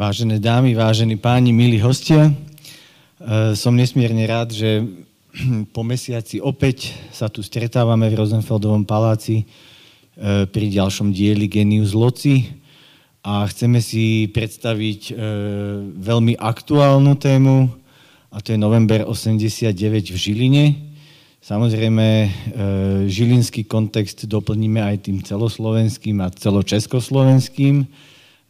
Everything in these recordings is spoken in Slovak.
Vážené dámy, vážení páni, milí hostia, e, som nesmierne rád, že po mesiaci opäť sa tu stretávame v Rosenfeldovom paláci e, pri ďalšom dieli Genius Loci a chceme si predstaviť e, veľmi aktuálnu tému a to je november 89 v Žiline. Samozrejme, žilinský kontext doplníme aj tým celoslovenským a celočeskoslovenským.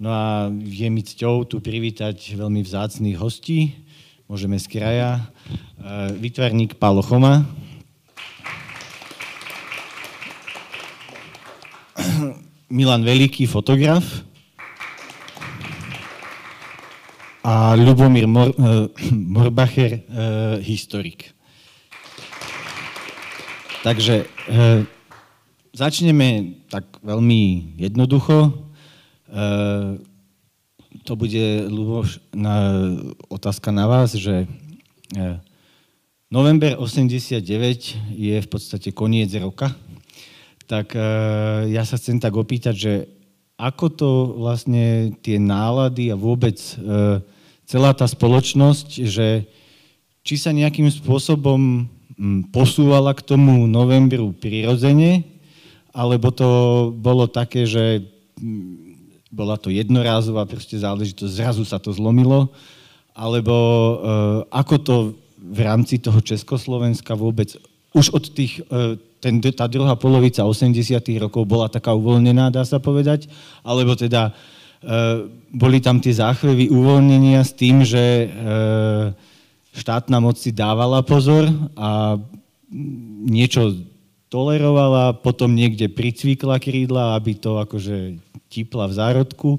No a je mi cťou tu privítať veľmi vzácných hostí. Môžeme z kraja. E, Vytvarník Pálo Choma. Milan Veliký, fotograf. A Ľubomír Mor- e, Morbacher, e, historik. Takže začneme tak veľmi jednoducho. Eh, to bude, Luboš, na, otázka na vás, že eh, november 89 je v podstate koniec roka, tak eh, ja sa chcem tak opýtať, že ako to vlastne tie nálady a vôbec celá tá spoločnosť, že či sa nejakým spôsobom posúvala k tomu novembru prirodzene, alebo to bolo také, že bola to jednorázová proste záležitosť, zrazu sa to zlomilo, alebo uh, ako to v rámci toho Československa vôbec už od tých, uh, ten, tá druhá polovica 80 rokov bola taká uvoľnená, dá sa povedať, alebo teda uh, boli tam tie záchvevy uvoľnenia s tým, že štátna moc si dávala pozor a niečo tolerovala, potom niekde pricvikla krídla, aby to akože tipla v zárodku,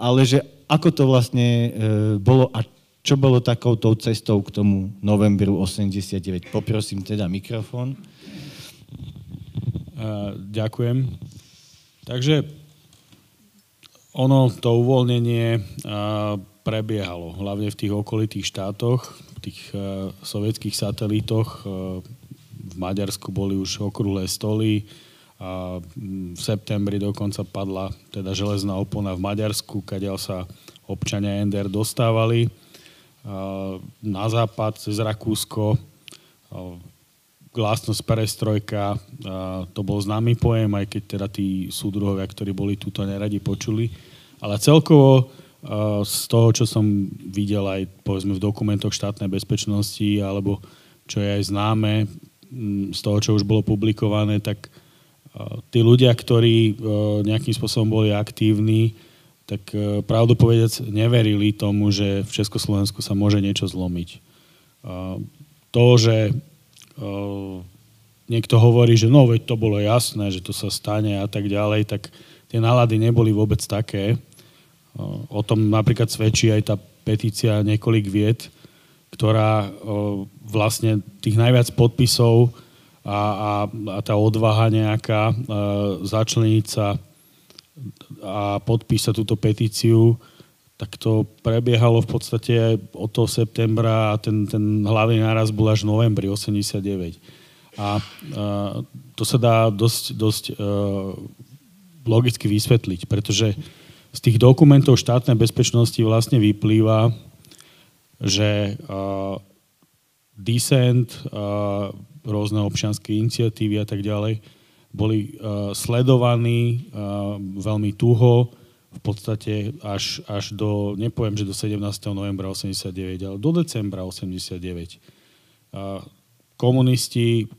ale že ako to vlastne e, bolo a čo bolo takouto cestou k tomu novembru 89. Poprosím teda mikrofón. Ďakujem. Takže ono, to uvoľnenie prebiehalo, hlavne v tých okolitých štátoch, v tých e, sovietských satelítoch. E, v Maďarsku boli už okrúhle stoly, a v septembri dokonca padla teda železná opona v Maďarsku, kadiaľ sa občania NDR dostávali. Na západ cez Rakúsko glásnosť perestrojka, to bol známy pojem, aj keď teda tí súdruhovia, ktorí boli túto neradi počuli. Ale celkovo z toho, čo som videl aj povedzme v dokumentoch štátnej bezpečnosti, alebo čo je aj známe, z toho, čo už bolo publikované, tak tí ľudia, ktorí e, nejakým spôsobom boli aktívni, tak e, pravdu neverili tomu, že v Československu sa môže niečo zlomiť. To, že e, niekto hovorí, že no, veď to bolo jasné, že to sa stane a tak ďalej, tak tie nálady neboli vôbec také. O tom napríklad svedčí aj tá petícia niekoľk vied, ktorá vlastne tých najviac podpisov a, a, a tá odvaha nejaká e, začleniť sa a podpísať túto petíciu, tak to prebiehalo v podstate od toho septembra a ten, ten hlavný náraz bol až v novembri 89. A a to sa dá dosť, dosť uh, logicky vysvetliť, pretože z tých dokumentov štátnej bezpečnosti vlastne vyplýva, že uh, Descent, rôzne občianske iniciatívy a tak ďalej, boli uh, sledovaní uh, veľmi tuho, v podstate až, až do, nepoviem, že do 17. novembra 89, ale do decembra 89. Uh, komunisti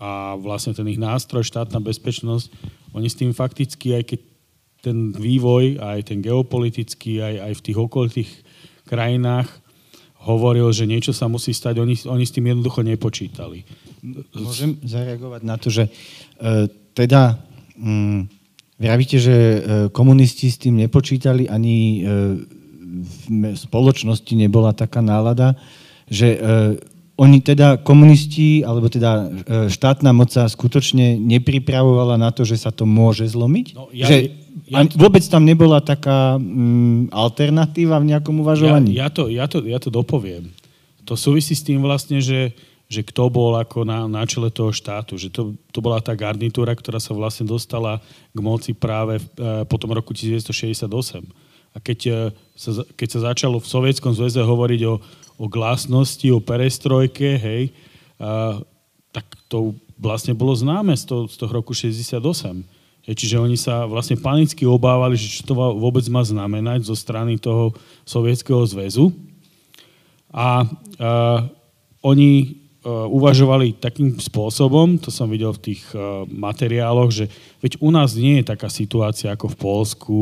a vlastne ten ich nástroj, štátna bezpečnosť, oni s tým fakticky, aj keď ten vývoj, aj ten geopolitický, aj, aj v tých okolitých krajinách hovoril, že niečo sa musí stať, oni, oni s tým jednoducho nepočítali. Môžem zareagovať na to, že e, teda mm, vravíte, že e, komunisti s tým nepočítali, ani e, v spoločnosti nebola taká nálada, že e, oni teda, komunisti, alebo teda e, štátna moc sa skutočne nepripravovala na to, že sa to môže zlomiť? No, ja, že ja, vôbec tam nebola taká mm, alternatíva v nejakom uvažovaní? Ja, ja, to, ja, to, ja to dopoviem. To súvisí s tým vlastne, že, že kto bol ako na, na čele toho štátu. Že to, to bola tá garnitúra, ktorá sa vlastne dostala k moci práve v, e, po tom roku 1968. A keď sa, keď sa začalo v Sovietskom zväze hovoriť o, o glasnosti, o perestrojke, hej, a, tak to vlastne bolo známe z toho, z toho roku 68. Čiže oni sa vlastne panicky obávali, že čo to vôbec má znamenať zo strany toho Sovietskeho zväzu. A, a oni a, uvažovali takým spôsobom, to som videl v tých a, materiáloch, že veď u nás nie je taká situácia ako v Polsku,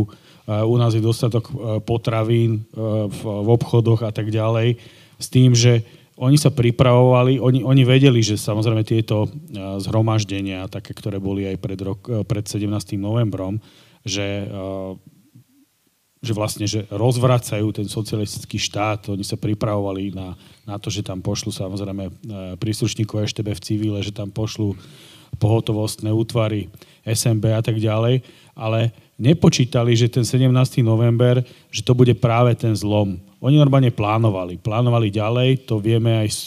u nás je dostatok potravín v, v obchodoch a tak ďalej, s tým, že oni sa pripravovali, oni, oni vedeli, že samozrejme tieto zhromaždenia, také, ktoré boli aj pred, rok, pred 17. novembrom, že, že vlastne že rozvracajú ten socialistický štát. Oni sa pripravovali na, na to, že tam pošlu samozrejme príslušníkov ešte v civile, že tam pošlu pohotovostné útvary, SMB a tak ďalej, ale nepočítali, že ten 17. november, že to bude práve ten zlom oni normálne plánovali. Plánovali ďalej, to vieme aj z,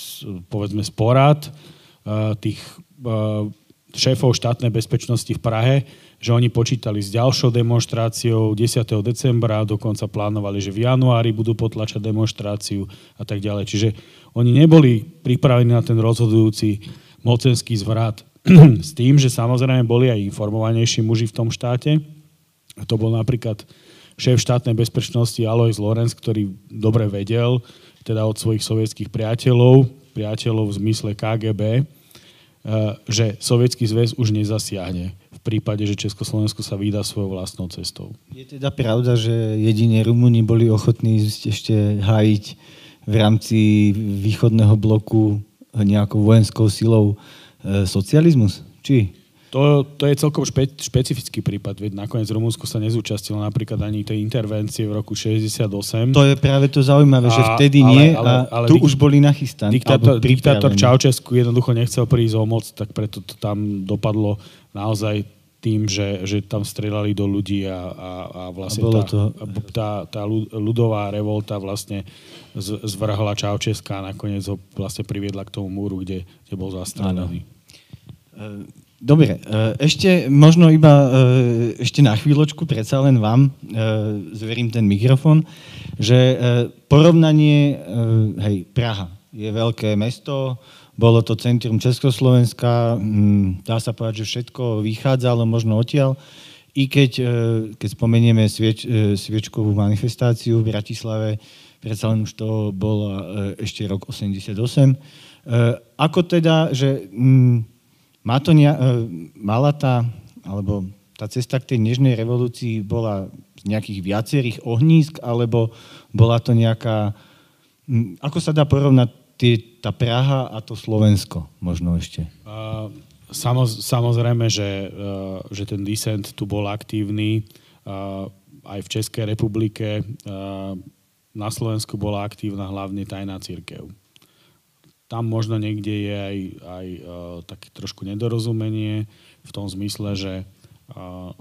povedzme z porad uh, tých uh, šéfov štátnej bezpečnosti v Prahe, že oni počítali s ďalšou demonstráciou 10. decembra, dokonca plánovali, že v januári budú potlačať demonstráciu a tak ďalej. Čiže oni neboli pripravení na ten rozhodujúci mocenský zvrat. s tým, že samozrejme boli aj informovanejší muži v tom štáte. To bol napríklad šéf štátnej bezpečnosti Alois Lorenz, ktorý dobre vedel, teda od svojich sovietských priateľov, priateľov v zmysle KGB, eh, že sovietský zväz už nezasiahne v prípade, že Československo sa vydá svojou vlastnou cestou. Je teda pravda, že jedine Rumúni boli ochotní ešte hájiť v rámci východného bloku nejakou vojenskou silou eh, socializmus? Či? To, to je celkom špe, špecifický prípad, veď nakoniec Rumunsko sa nezúčastilo napríklad ani tej intervencie v roku 68. To je práve to zaujímavé, a, že vtedy ale, nie ale, ale, ale tu dik, už boli nachystaní. Diktátor, diktátor Čaučesku jednoducho nechcel prísť o moc, tak preto to tam dopadlo naozaj tým, že, že tam strelali do ľudí a, a, a vlastne a tá, to... tá, tá ľudová revolta vlastne zvrhla Čaučeska a nakoniec ho vlastne priviedla k tomu múru, kde, kde bol zastrelený. Dobre, e, ešte možno iba e, ešte na chvíľočku, predsa len vám e, zverím ten mikrofón, že porovnanie, hej, Praha je veľké mesto, bolo to centrum Československa, mm, dá sa povedať, že všetko vychádzalo možno odtiaľ, i keď, keď spomenieme svieč, sviečkovú manifestáciu v Bratislave, predsa len už to bol ešte rok 88. Ako teda, že mm, má to nia- e, mala tá, alebo tá cesta k tej nežnej revolúcii bola z nejakých viacerých ohnízk, alebo bola to nejaká... Ako sa dá porovnať tie, tá Praha a to Slovensko možno ešte? Uh, samoz, samozrejme, že, uh, že ten disent tu bol aktívny. Uh, aj v Českej republike. Uh, na Slovensku bola aktívna hlavne tajná církev tam možno niekde je aj, aj uh, také trošku nedorozumenie v tom zmysle, že uh,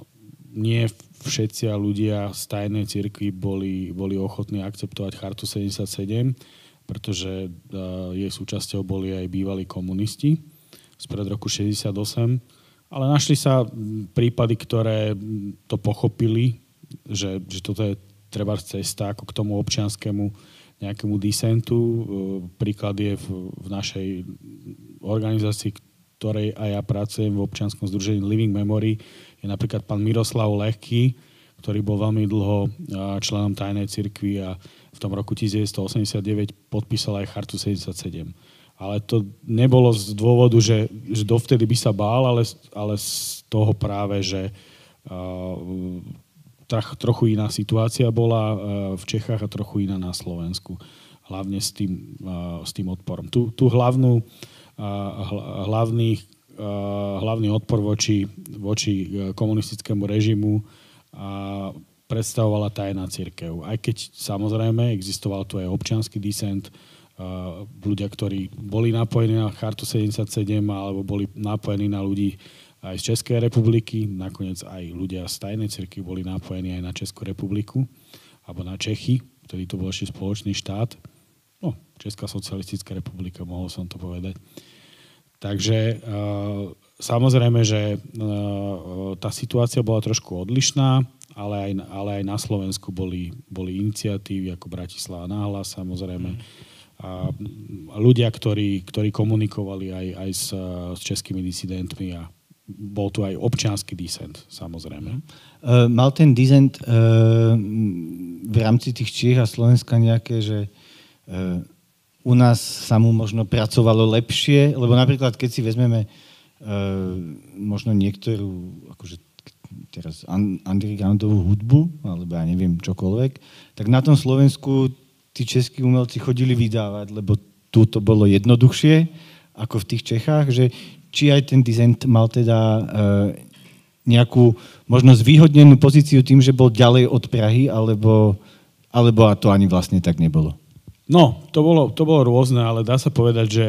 nie všetci ľudia z tajnej cirkvi boli, boli ochotní akceptovať Chartu 77, pretože uh, jej súčasťou boli aj bývalí komunisti spred roku 68, ale našli sa prípady, ktoré to pochopili, že, že toto je treba cesta ako k tomu občianskému nejakému disentu. E, príklad je v, v našej organizácii, ktorej aj ja pracujem v občianskom združení Living Memory, je napríklad pán Miroslav Lehký, ktorý bol veľmi dlho e, členom tajnej cirkvi a v tom roku 1989 podpísal aj Chartu 77. Ale to nebolo z dôvodu, že, že dovtedy by sa bál, ale, ale z toho práve, že uh, trochu iná situácia bola eh, v Čechách a trochu iná na Slovensku. Hlavne s tým, eh, s tým odporom. Tu, tu hlavnú, eh, hlavný, hlavný odpor voči, voči komunistickému režimu predstavovala tajná církev. Aj keď samozrejme existoval tu aj občianský disent, ľudia, ktorí boli napojení na Chartu 77 alebo boli napojení na ľudí aj z Českej republiky, nakoniec aj ľudia z tajnej cirky boli napojení aj na Českú republiku, alebo na Čechy, ktorý to bol ešte spoločný štát. No, Česká socialistická republika, mohol som to povedať. Takže uh, samozrejme, že tá situácia bola trošku odlišná, ale aj, ale aj na Slovensku boli, boli iniciatívy ako Bratislava náhlas, samozrejme. A ľudia, ktorí, ktorí komunikovali aj, aj s, s českými disidentmi a bol tu aj občiansky disent, samozrejme. Uh, mal ten disent uh, v rámci tých Čiech a Slovenska nejaké, že uh, u nás sa mu možno pracovalo lepšie, lebo napríklad, keď si vezmeme uh, možno niektorú, akože teraz undergroundovú hudbu, alebo ja neviem, čokoľvek, tak na tom Slovensku tí českí umelci chodili vydávať, lebo tu to bolo jednoduchšie ako v tých Čechách, že či aj ten dizent mal teda e, nejakú možno zvýhodnenú pozíciu tým, že bol ďalej od Prahy, alebo, alebo a to ani vlastne tak nebolo? No, to bolo, to bolo rôzne, ale dá sa povedať, že,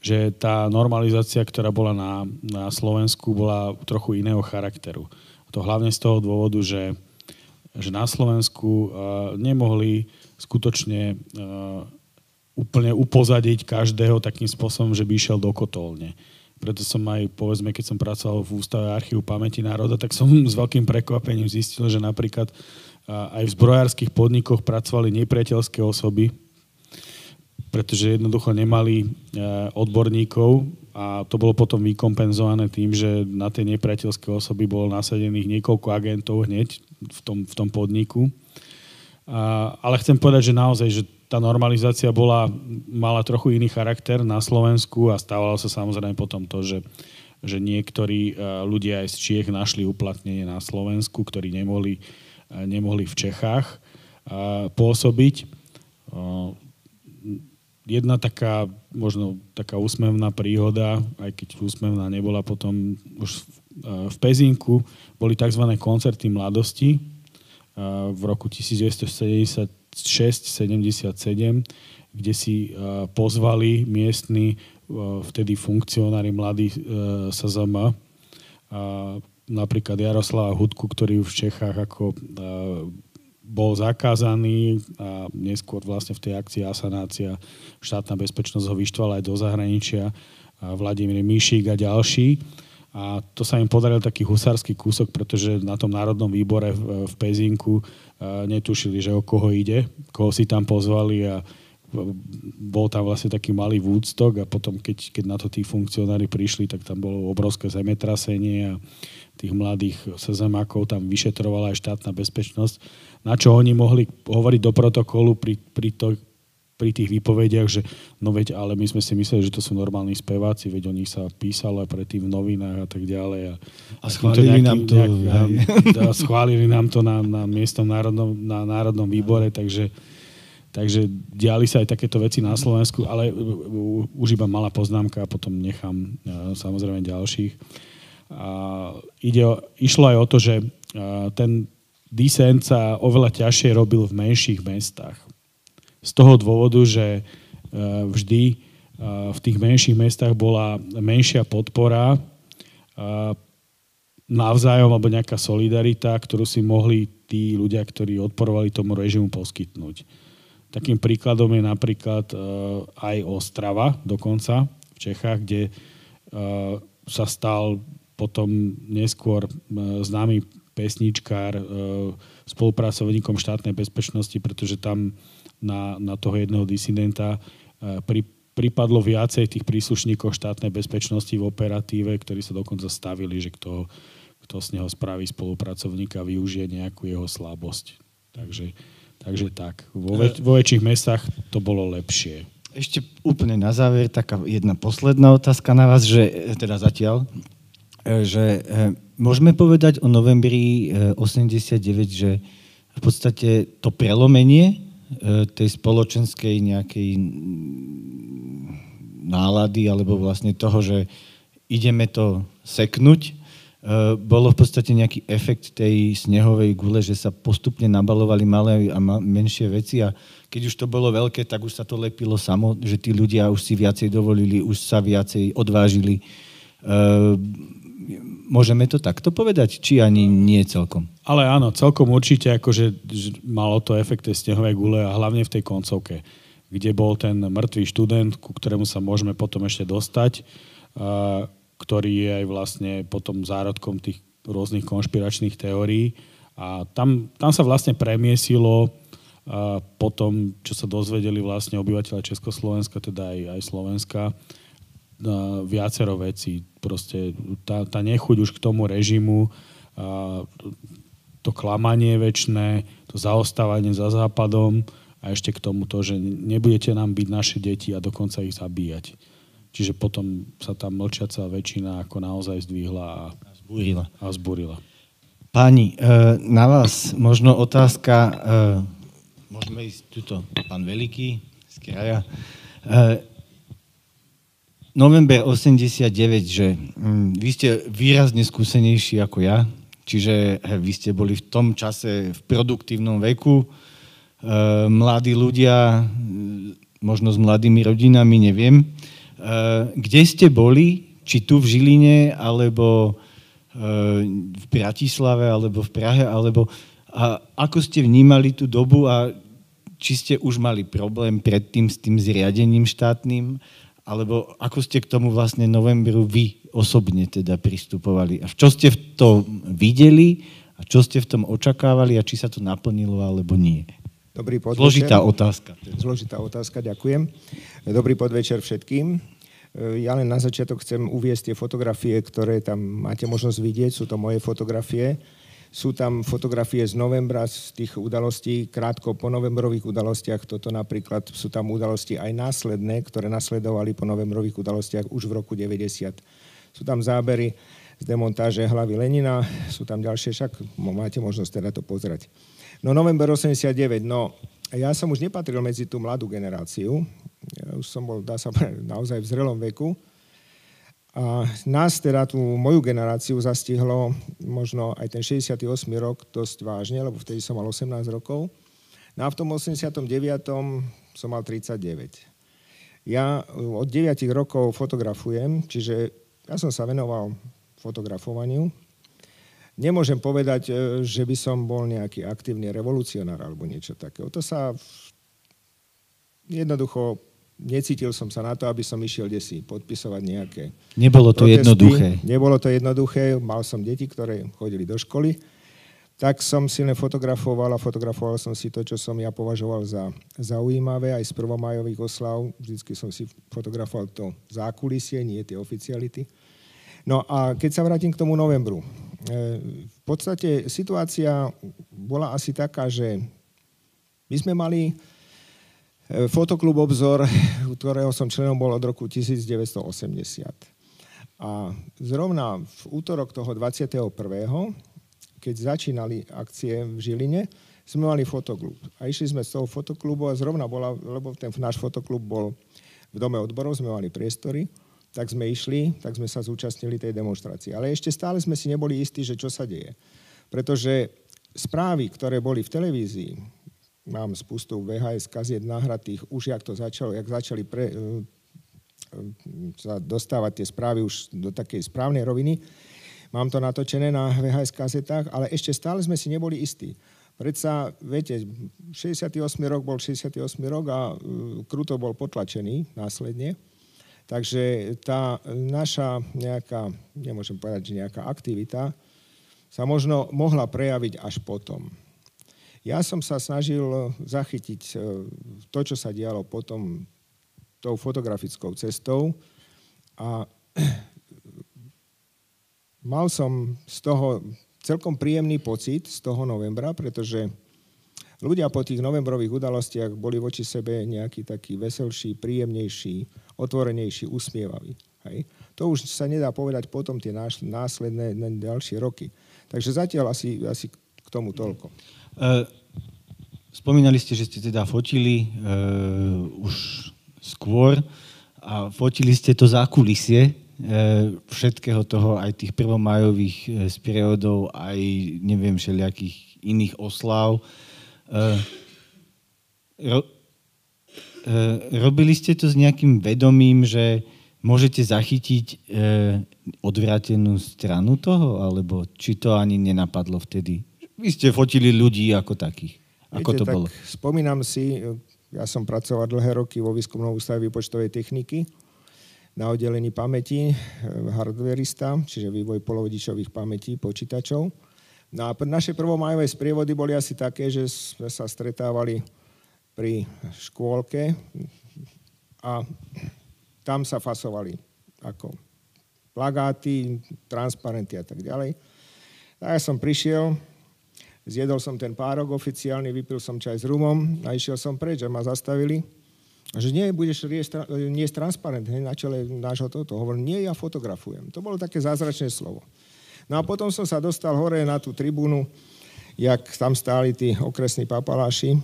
že tá normalizácia, ktorá bola na, na Slovensku, bola trochu iného charakteru. To hlavne z toho dôvodu, že, že na Slovensku uh, nemohli skutočne uh, úplne upozadiť každého takým spôsobom, že by išiel do kotolne. Preto som aj, povedzme, keď som pracoval v Ústave archívu pamäti národa, tak som s veľkým prekvapením zistil, že napríklad aj v zbrojárskych podnikoch pracovali nepriateľské osoby, pretože jednoducho nemali odborníkov a to bolo potom vykompenzované tým, že na tie nepriateľské osoby bolo nasadených niekoľko agentov hneď v tom, v tom podniku. Ale chcem povedať, že naozaj, že tá normalizácia bola, mala trochu iný charakter na Slovensku a stávalo sa samozrejme potom to, že, že niektorí e, ľudia aj z Čiech našli uplatnenie na Slovensku, ktorí nemohli, e, nemohli v Čechách e, pôsobiť. Jedna taká, možno taká úsmevná príhoda, aj keď úsmevná nebola potom už v Pezinku, boli tzv. koncerty mladosti v roku 1970 677, kde si e, pozvali miestni e, vtedy funkcionári mladí e, SZM, napríklad Jaroslava Hudku, ktorý v Čechách ako bol zakázaný a neskôr vlastne v tej akcii Asanácia štátna bezpečnosť ho vyštvala aj do zahraničia, Vladimír Míšik a ďalší. A to sa im podaril taký husársky kúsok, pretože na tom národnom výbore v, v Pezinku uh, netušili, že o koho ide, koho si tam pozvali a bol tam vlastne taký malý Woodstock a potom, keď, keď na to tí funkcionári prišli, tak tam bolo obrovské zemetrasenie a tých mladých sezemákov tam vyšetrovala aj štátna bezpečnosť, na čo oni mohli hovoriť do protokolu pri, pri, to, pri tých výpovediach, že no veď, ale my sme si mysleli, že to sú normálni speváci, veď o nich sa písalo aj predtým v novinách a tak ďalej. A, a schválili nám to. Nejak, a, a schválili nám to na, na miestom národnom, na národnom výbore, takže, takže diali sa aj takéto veci na Slovensku, ale už iba malá poznámka a potom nechám samozrejme ďalších. A ide, išlo aj o to, že ten dissent sa oveľa ťažšie robil v menších mestách z toho dôvodu, že e, vždy e, v tých menších mestách bola menšia podpora e, navzájom alebo nejaká solidarita, ktorú si mohli tí ľudia, ktorí odporovali tomu režimu, poskytnúť. Takým príkladom je napríklad aj Ostrava dokonca v Čechách, kde sa stal potom neskôr známy pesničkár spolupracovníkom štátnej bezpečnosti, pretože tam na, na toho jedného disidenta. E, pri, pripadlo viacej tých príslušníkov štátnej bezpečnosti v operatíve, ktorí sa dokonca stavili, že kto, kto z neho spraví spolupracovníka, využije nejakú jeho slabosť. Takže, takže tak. Vo, väč- vo väčších mestách to bolo lepšie. Ešte úplne na záver taká jedna posledná otázka na vás, že teda zatiaľ, e, že e, môžeme povedať o novembri 89, že v podstate to prelomenie E, tej spoločenskej nejakej nálady alebo vlastne toho, že ideme to seknúť, e, bolo v podstate nejaký efekt tej snehovej gule, že sa postupne nabalovali malé a menšie veci a keď už to bolo veľké, tak už sa to lepilo samo, že tí ľudia už si viacej dovolili, už sa viacej odvážili. Môžeme to takto povedať? Či ani nie celkom? Ale áno, celkom určite akože malo to efekt tej snehovej gule a hlavne v tej koncovke, kde bol ten mŕtvý študent, ku ktorému sa môžeme potom ešte dostať. ktorý je aj vlastne potom zárodkom tých rôznych konšpiračných teórií. A tam, tam sa vlastne premiesilo a potom, čo sa dozvedeli vlastne obyvateľe Československa, teda aj, aj Slovenska, viacero vecí. Proste tá, tá nechuť už k tomu režimu, a to klamanie väčšné, to zaostávanie za západom a ešte k tomu to, že nebudete nám byť naše deti a dokonca ich zabíjať. Čiže potom sa tá mlčiaca väčšina ako naozaj zdvihla a, a zbúrila. A zbúrila. Páni, e, na vás možno otázka, e, môžeme ísť tuto, pán Veliký z kraja. E, november 89, že hm, vy ste výrazne skúsenejší ako ja, čiže vy ste boli v tom čase v produktívnom veku, mladí ľudia, možno s mladými rodinami, neviem. Kde ste boli, či tu v Žiline, alebo v Bratislave, alebo v Prahe, alebo a ako ste vnímali tú dobu a či ste už mali problém predtým s tým zriadením štátnym, alebo ako ste k tomu vlastne novembru vy osobne teda pristupovali? A čo ste v tom videli a čo ste v tom očakávali a či sa to naplnilo alebo nie? Dobrý podvečer. Zložitá otázka. Zložitá otázka, ďakujem. Dobrý podvečer všetkým. Ja len na začiatok chcem uviesť tie fotografie, ktoré tam máte možnosť vidieť. Sú to moje fotografie. Sú tam fotografie z novembra, z tých udalostí, krátko po novembrových udalostiach. Toto napríklad sú tam udalosti aj následné, ktoré nasledovali po novembrových udalostiach už v roku 90. Sú tam zábery z demontáže hlavy Lenina, sú tam ďalšie, však máte možnosť teda to pozrieť. No november 89, no ja som už nepatril medzi tú mladú generáciu, ja už som bol, dá sa naozaj v zrelom veku, a nás teda, tú moju generáciu, zastihlo možno aj ten 68. rok dosť vážne, lebo vtedy som mal 18 rokov. No a v tom 89. som mal 39. Ja od 9 rokov fotografujem, čiže ja som sa venoval fotografovaniu. Nemôžem povedať, e, že by som bol nejaký aktívny revolucionár alebo niečo takého. To sa jednoducho necítil som sa na to, aby som išiel desi podpisovať nejaké Nebolo to protesty. jednoduché. Nebolo to jednoduché. Mal som deti, ktoré chodili do školy. Tak som si len fotografoval a fotografoval som si to, čo som ja považoval za zaujímavé aj z prvomajových oslav. Vždycky som si fotografoval to zákulisie, nie tie oficiality. No a keď sa vrátim k tomu novembru. E, v podstate situácia bola asi taká, že my sme mali fotoklub Obzor, ktorého som členom bol od roku 1980. A zrovna v útorok toho 21. keď začínali akcie v Žiline, sme mali fotoklub. A išli sme z toho fotoklubu a zrovna bola, lebo ten náš fotoklub bol v Dome odborov, sme mali priestory, tak sme išli, tak sme sa zúčastnili tej demonstrácie. Ale ešte stále sme si neboli istí, že čo sa deje. Pretože správy, ktoré boli v televízii, mám spustu VHS kaziet nahratých, už jak to začalo, jak začali pre, e, sa dostávať tie správy už do takej správnej roviny. Mám to natočené na VHS kazetách, ale ešte stále sme si neboli istí. Predsa, viete, 68. rok bol 68. rok a uh, kruto bol potlačený následne. Takže tá naša nejaká, nemôžem povedať, že nejaká aktivita sa možno mohla prejaviť až potom. Ja som sa snažil zachytiť e, to, čo sa dialo potom tou fotografickou cestou a mal som z toho celkom príjemný pocit z toho novembra, pretože ľudia po tých novembrových udalostiach boli voči sebe nejaký taký veselší, príjemnejší, otvorenejší, usmievavý. Hej. To už sa nedá povedať potom tie následné ďalšie roky. Takže zatiaľ asi, asi k tomu toľko. Uh, spomínali ste, že ste teda fotili uh, už skôr a fotili ste to zákulisie uh, všetkého toho, aj tých prvomajových uh, z periódov, aj neviem, všelijakých iných oslav. Uh, ro, uh, robili ste to s nejakým vedomím, že môžete zachytiť e, odvrátenú stranu toho, alebo či to ani nenapadlo vtedy? Vy ste fotili ľudí ako takých. Ako Viete, to bolo? Spomínam si, ja som pracoval dlhé roky vo výskumnom ústave výpočtovej techniky. na oddelení pamäti, hardwareista, čiže vývoj polovodičových pamätí počítačov. No a naše prvomajové sprievody boli asi také, že sme sa stretávali pri škôlke a tam sa fasovali ako plagáty, transparenty a tak ďalej. A ja som prišiel, zjedol som ten párok oficiálny, vypil som čaj s rumom a išiel som preč a ma zastavili. Že nie, budeš niesť transparent na čele nášho toto. Hovorím, nie, ja fotografujem. To bolo také zázračné slovo. No a potom som sa dostal hore na tú tribúnu, jak tam stáli tí okresní papaláši.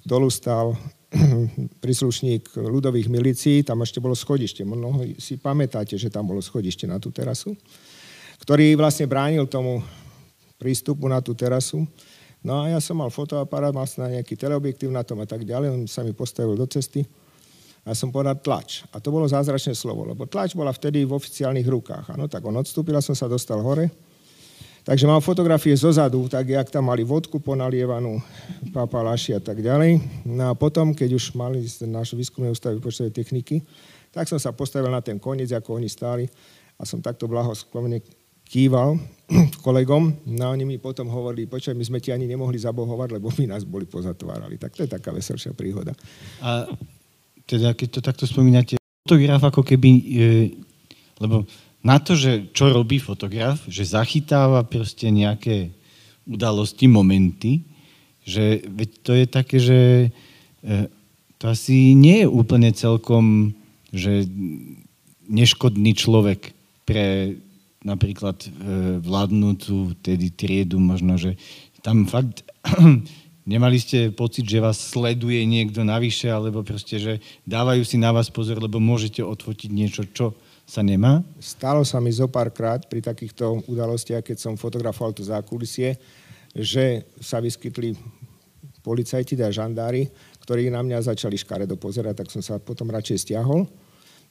Dolu stál príslušník ľudových milícií, tam ešte bolo schodište. Mnoho si pamätáte, že tam bolo schodište na tú terasu, ktorý vlastne bránil tomu prístupu na tú terasu. No a ja som mal fotoaparát, mal som na nejaký teleobjektív na tom a tak ďalej, on sa mi postavil do cesty a som povedal tlač. A to bolo zázračné slovo, lebo tlač bola vtedy v oficiálnych rukách. Ano, tak on odstúpil a som sa dostal hore. Takže mám fotografie zo zadu, tak jak tam mali vodku ponalievanú, papalaši a tak ďalej. No a potom, keď už mali náš výskumný ústav vypočtovej techniky, tak som sa postavil na ten koniec, ako oni stáli a som takto blahosklonne kýval kolegom. No oni mi potom hovorili, počkaj, my sme ti ani nemohli zabohovať, lebo my nás boli pozatvárali. Tak to je taká veselšia príhoda. A teda keď to takto spomínate, fotograf ako keby, e, lebo na to, že čo robí fotograf, že zachytáva proste nejaké udalosti, momenty, že veď to je také, že e, to asi nie je úplne celkom, že neškodný človek pre napríklad e, vládnúcu tedy triedu, možno, že tam fakt Nemali ste pocit, že vás sleduje niekto navyše, alebo proste, že dávajú si na vás pozor, lebo môžete odfotiť niečo, čo sa nemá? Stalo sa mi zo párkrát pri takýchto udalostiach, keď som fotografoval to zákulisie, že sa vyskytli policajti a žandári, ktorí na mňa začali škaredo pozerať, tak som sa potom radšej stiahol.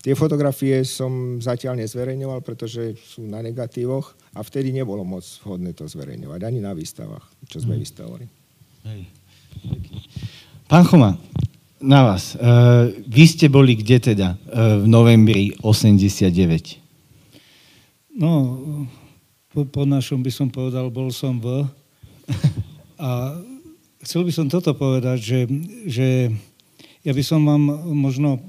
Tie fotografie som zatiaľ nezverejňoval, pretože sú na negatívoch a vtedy nebolo moc vhodné to zverejňovať, ani na výstavách, čo sme hmm. vystavovali. Hej. Pán Choma, na vás. Uh, vy ste boli kde teda uh, v novembri 89? No, po, po našom by som povedal, bol som v. A chcel by som toto povedať, že, že ja by som vám možno uh,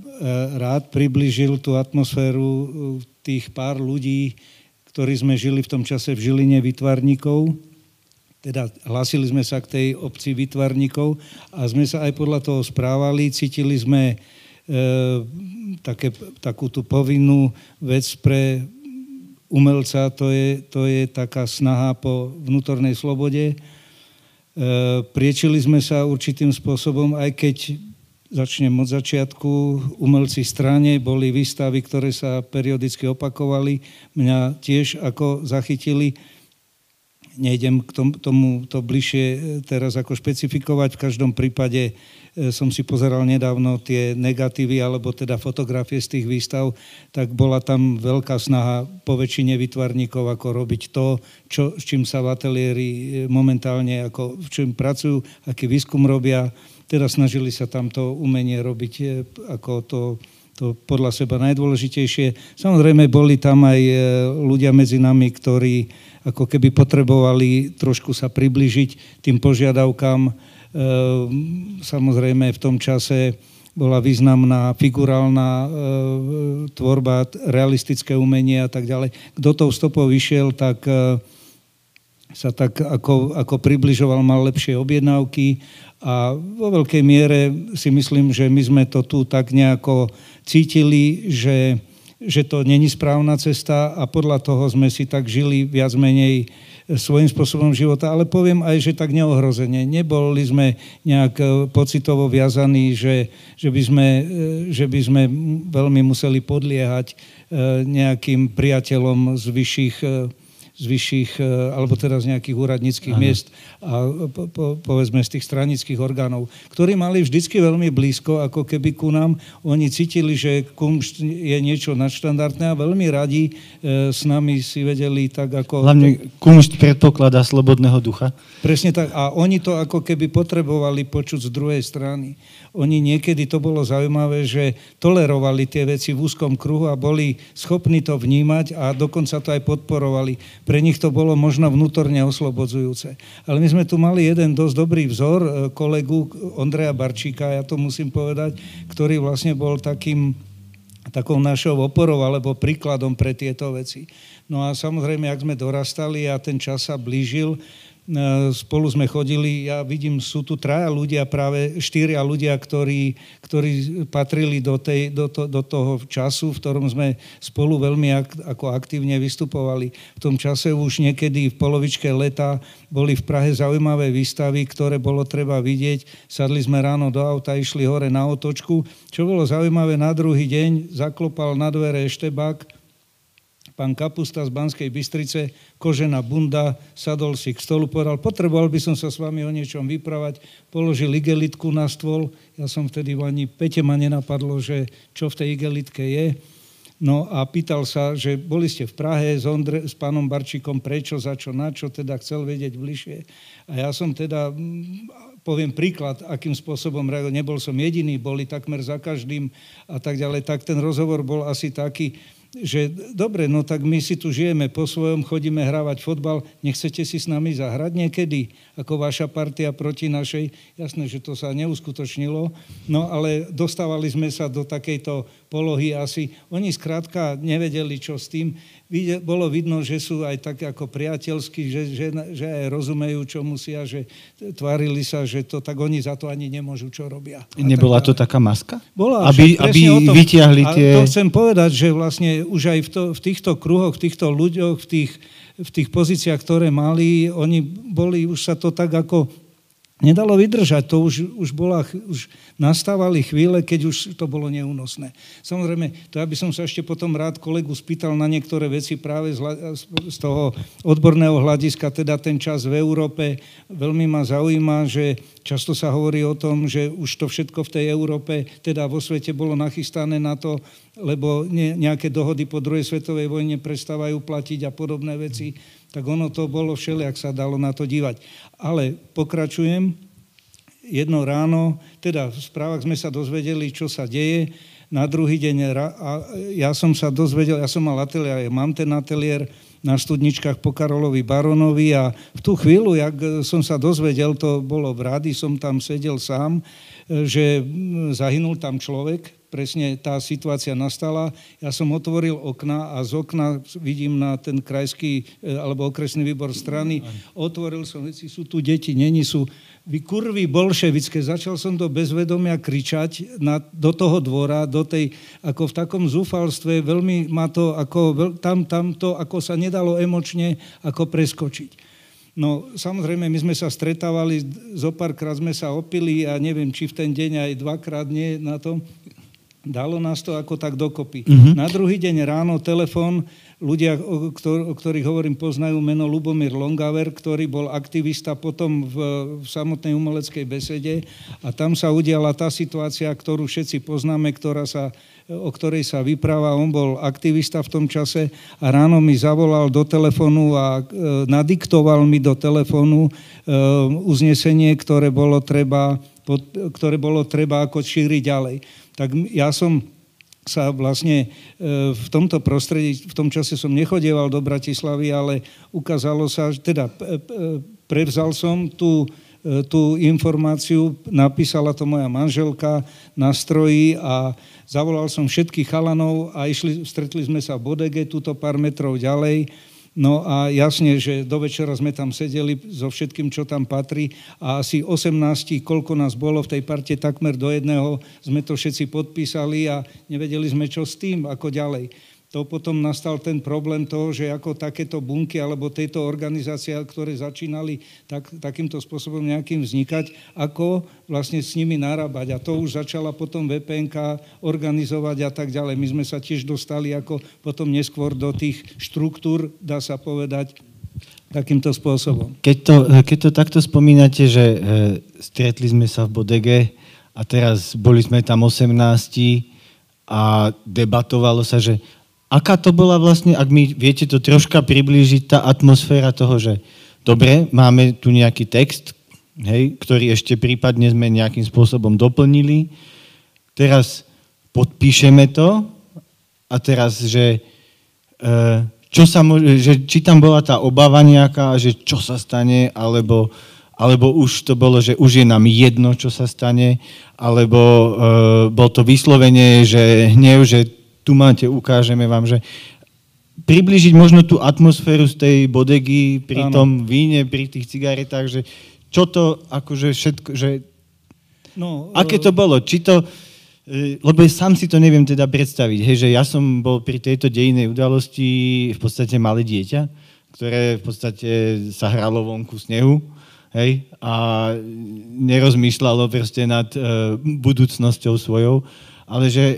rád približil tú atmosféru tých pár ľudí, ktorí sme žili v tom čase v Žiline vytvarníkov. Teda hlasili sme sa k tej obci vytvarníkov a sme sa aj podľa toho správali, cítili sme e, také, takú tú povinnú vec pre umelca, to je, to je taká snaha po vnútornej slobode. E, priečili sme sa určitým spôsobom, aj keď začnem od začiatku, umelci strane boli výstavy, ktoré sa periodicky opakovali. Mňa tiež ako zachytili nejdem k tomu, to bližšie e, teraz ako špecifikovať. V každom prípade e, som si pozeral nedávno tie negatívy alebo teda fotografie z tých výstav, tak bola tam veľká snaha po väčšine vytvarníkov ako robiť to, čo, s čím sa v ateliéri e, momentálne, ako v čom pracujú, aký výskum robia. Teda snažili sa tam to umenie robiť ako to, to podľa seba najdôležitejšie. Samozrejme, boli tam aj ľudia medzi nami, ktorí ako keby potrebovali trošku sa približiť tým požiadavkám. Ehm, samozrejme v tom čase bola významná figurálna tvorba, realistické umenie a tak ďalej. Kto tou stopou vyšiel, tak sa tak ako, ako približoval, mal lepšie objednávky a vo veľkej miere si myslím, že my sme to tu tak nejako cítili, že že to není správna cesta a podľa toho sme si tak žili viac menej svojím spôsobom života, ale poviem aj, že tak neohrozene. Neboli sme nejak e, pocitovo viazaní, že, že, by sme, e, že by sme veľmi museli podliehať e, nejakým priateľom z vyšších z vyšších, e, alebo teraz nejakých úradníckých ano. miest a po, po, povedzme z tých stranických orgánov, ktorí mali vždycky veľmi blízko, ako keby ku nám. Oni cítili, že kumšt je niečo nadštandardné a veľmi radi e, s nami si vedeli tak ako... Hlavne kumšt predpokladá slobodného ducha. Presne tak. A oni to ako keby potrebovali počuť z druhej strany. Oni niekedy, to bolo zaujímavé, že tolerovali tie veci v úzkom kruhu a boli schopní to vnímať a dokonca to aj podporovali. Pre nich to bolo možno vnútorne oslobodzujúce. Ale my sme tu mali jeden dosť dobrý vzor, e, kolegu Ondreja Barčíka, ja to musím povedať, ktorý vlastne bol takým takou našou oporou alebo príkladom pre tieto veci. No a samozrejme, ak sme dorastali a ten čas sa blížil, spolu sme chodili, ja vidím, sú tu traja ľudia, práve štyria ľudia, ktorí, ktorí patrili do, tej, do, to, do toho času, v ktorom sme spolu veľmi ak, ako aktívne vystupovali. V tom čase už niekedy v polovičke leta boli v Prahe zaujímavé výstavy, ktoré bolo treba vidieť. Sadli sme ráno do auta, išli hore na otočku. Čo bolo zaujímavé, na druhý deň zaklopal na dvere Eštebák, pán Kapusta z Banskej Bystrice, kožená bunda, sadol si k stolu, povedal, potreboval by som sa s vami o niečom vypravať, položil igelitku na stôl, ja som vtedy ani pete ma nenapadlo, že čo v tej igelitke je, No a pýtal sa, že boli ste v Prahe s, Ondre, s pánom Barčíkom, prečo, za čo, na čo, teda chcel vedieť bližšie. A ja som teda, mm, poviem príklad, akým spôsobom nebol som jediný, boli takmer za každým a tak ďalej, tak ten rozhovor bol asi taký, že dobre, no tak my si tu žijeme po svojom, chodíme hrávať fotbal, nechcete si s nami zahrať niekedy, ako vaša partia proti našej. Jasné, že to sa neuskutočnilo, no ale dostávali sme sa do takejto polohy asi. Oni skrátka nevedeli, čo s tým bolo vidno, že sú aj tak ako priateľskí, že, že, že aj rozumejú, čo musia, že tvárili sa, že to tak oni za to ani nemôžu, čo robia. A Nebola tak, to taká maska? Bola. Aby, aby tom, vytiahli tie... A to chcem povedať, že vlastne už aj v, to, v týchto kruhoch, v týchto ľuďoch, v tých, v tých pozíciách, ktoré mali, oni boli, už sa to tak ako nedalo vydržať. To už, už, bola, už nastávali chvíle, keď už to bolo neúnosné. Samozrejme, to ja by som sa ešte potom rád kolegu spýtal na niektoré veci práve z, z toho odborného hľadiska, teda ten čas v Európe. Veľmi ma zaujíma, že často sa hovorí o tom, že už to všetko v tej Európe, teda vo svete bolo nachystané na to, lebo nejaké dohody po druhej svetovej vojne prestávajú platiť a podobné veci tak ono to bolo všelijak sa dalo na to dívať. Ale pokračujem, jedno ráno, teda v správach sme sa dozvedeli, čo sa deje, na druhý deň a ja som sa dozvedel, ja som mal ateliér, mám ten ateliér na studničkách po Karolovi Baronovi a v tú chvíľu, jak som sa dozvedel, to bolo v rádi, som tam sedel sám, že zahynul tam človek, presne tá situácia nastala. Ja som otvoril okna a z okna vidím na ten krajský e, alebo okresný výbor strany. Otvoril som veci, sú tu deti, není sú. Vy kurvy bolševické, začal som do bezvedomia kričať na, do toho dvora, do tej, ako v takom zúfalstve, veľmi ma to, ako, tam, tam to, ako sa nedalo emočne, ako preskočiť. No samozrejme, my sme sa stretávali, zo párkrát sme sa opili a neviem, či v ten deň aj dvakrát nie na tom. Dalo nás to ako tak dokopy. Uh-huh. Na druhý deň ráno telefón, ľudia, o, ktor- o ktorých hovorím, poznajú meno Lubomír Longaver, ktorý bol aktivista potom v, v samotnej umeleckej besede a tam sa udiala tá situácia, ktorú všetci poznáme, ktorá sa, o ktorej sa vypráva. On bol aktivista v tom čase a ráno mi zavolal do telefónu a e, nadiktoval mi do telefónu e, uznesenie, ktoré bolo treba, ktoré bolo treba ako šíriť ďalej. Tak ja som sa vlastne e, v tomto prostredí, v tom čase som nechodieval do Bratislavy, ale ukázalo sa, teda prevzal som tú, e, tú informáciu, napísala to moja manželka na stroji a zavolal som všetkých chalanov a išli, stretli sme sa v Bodege, túto pár metrov ďalej No a jasne, že do večera sme tam sedeli so všetkým, čo tam patrí a asi 18, koľko nás bolo v tej parte, takmer do jedného, sme to všetci podpísali a nevedeli sme, čo s tým, ako ďalej. To potom nastal ten problém toho, že ako takéto bunky alebo tejto organizácie, ktoré začínali tak, takýmto spôsobom nejakým vznikať, ako vlastne s nimi narábať. A to už začala potom VPNK organizovať a tak ďalej. My sme sa tiež dostali ako potom neskôr do tých štruktúr, dá sa povedať, takýmto spôsobom. Keď to, keď to takto spomínate, že e, stretli sme sa v Bodege a teraz boli sme tam 18 a debatovalo sa, že aká to bola vlastne, ak mi viete to troška priblížiť, tá atmosféra toho, že dobre, máme tu nejaký text, hej, ktorý ešte prípadne sme nejakým spôsobom doplnili, teraz podpíšeme to a teraz, že, e, čo sa môže, že či tam bola tá obava nejaká, že čo sa stane, alebo, alebo už to bolo, že už je nám jedno, čo sa stane, alebo e, bol to vyslovenie, že hnev, že tu máte, ukážeme vám, že približiť možno tú atmosféru z tej bodegy pri ano. tom víne, pri tých cigaretách, že čo to akože všetko, že no, aké to e, bolo, či to, e, lebo sám si to neviem teda predstaviť, hej, že ja som bol pri tejto dejinej udalosti v podstate malé dieťa, ktoré v podstate sa hralo vonku snehu, hej, a nerozmýšľalo proste nad uh, budúcnosťou svojou, ale že uh,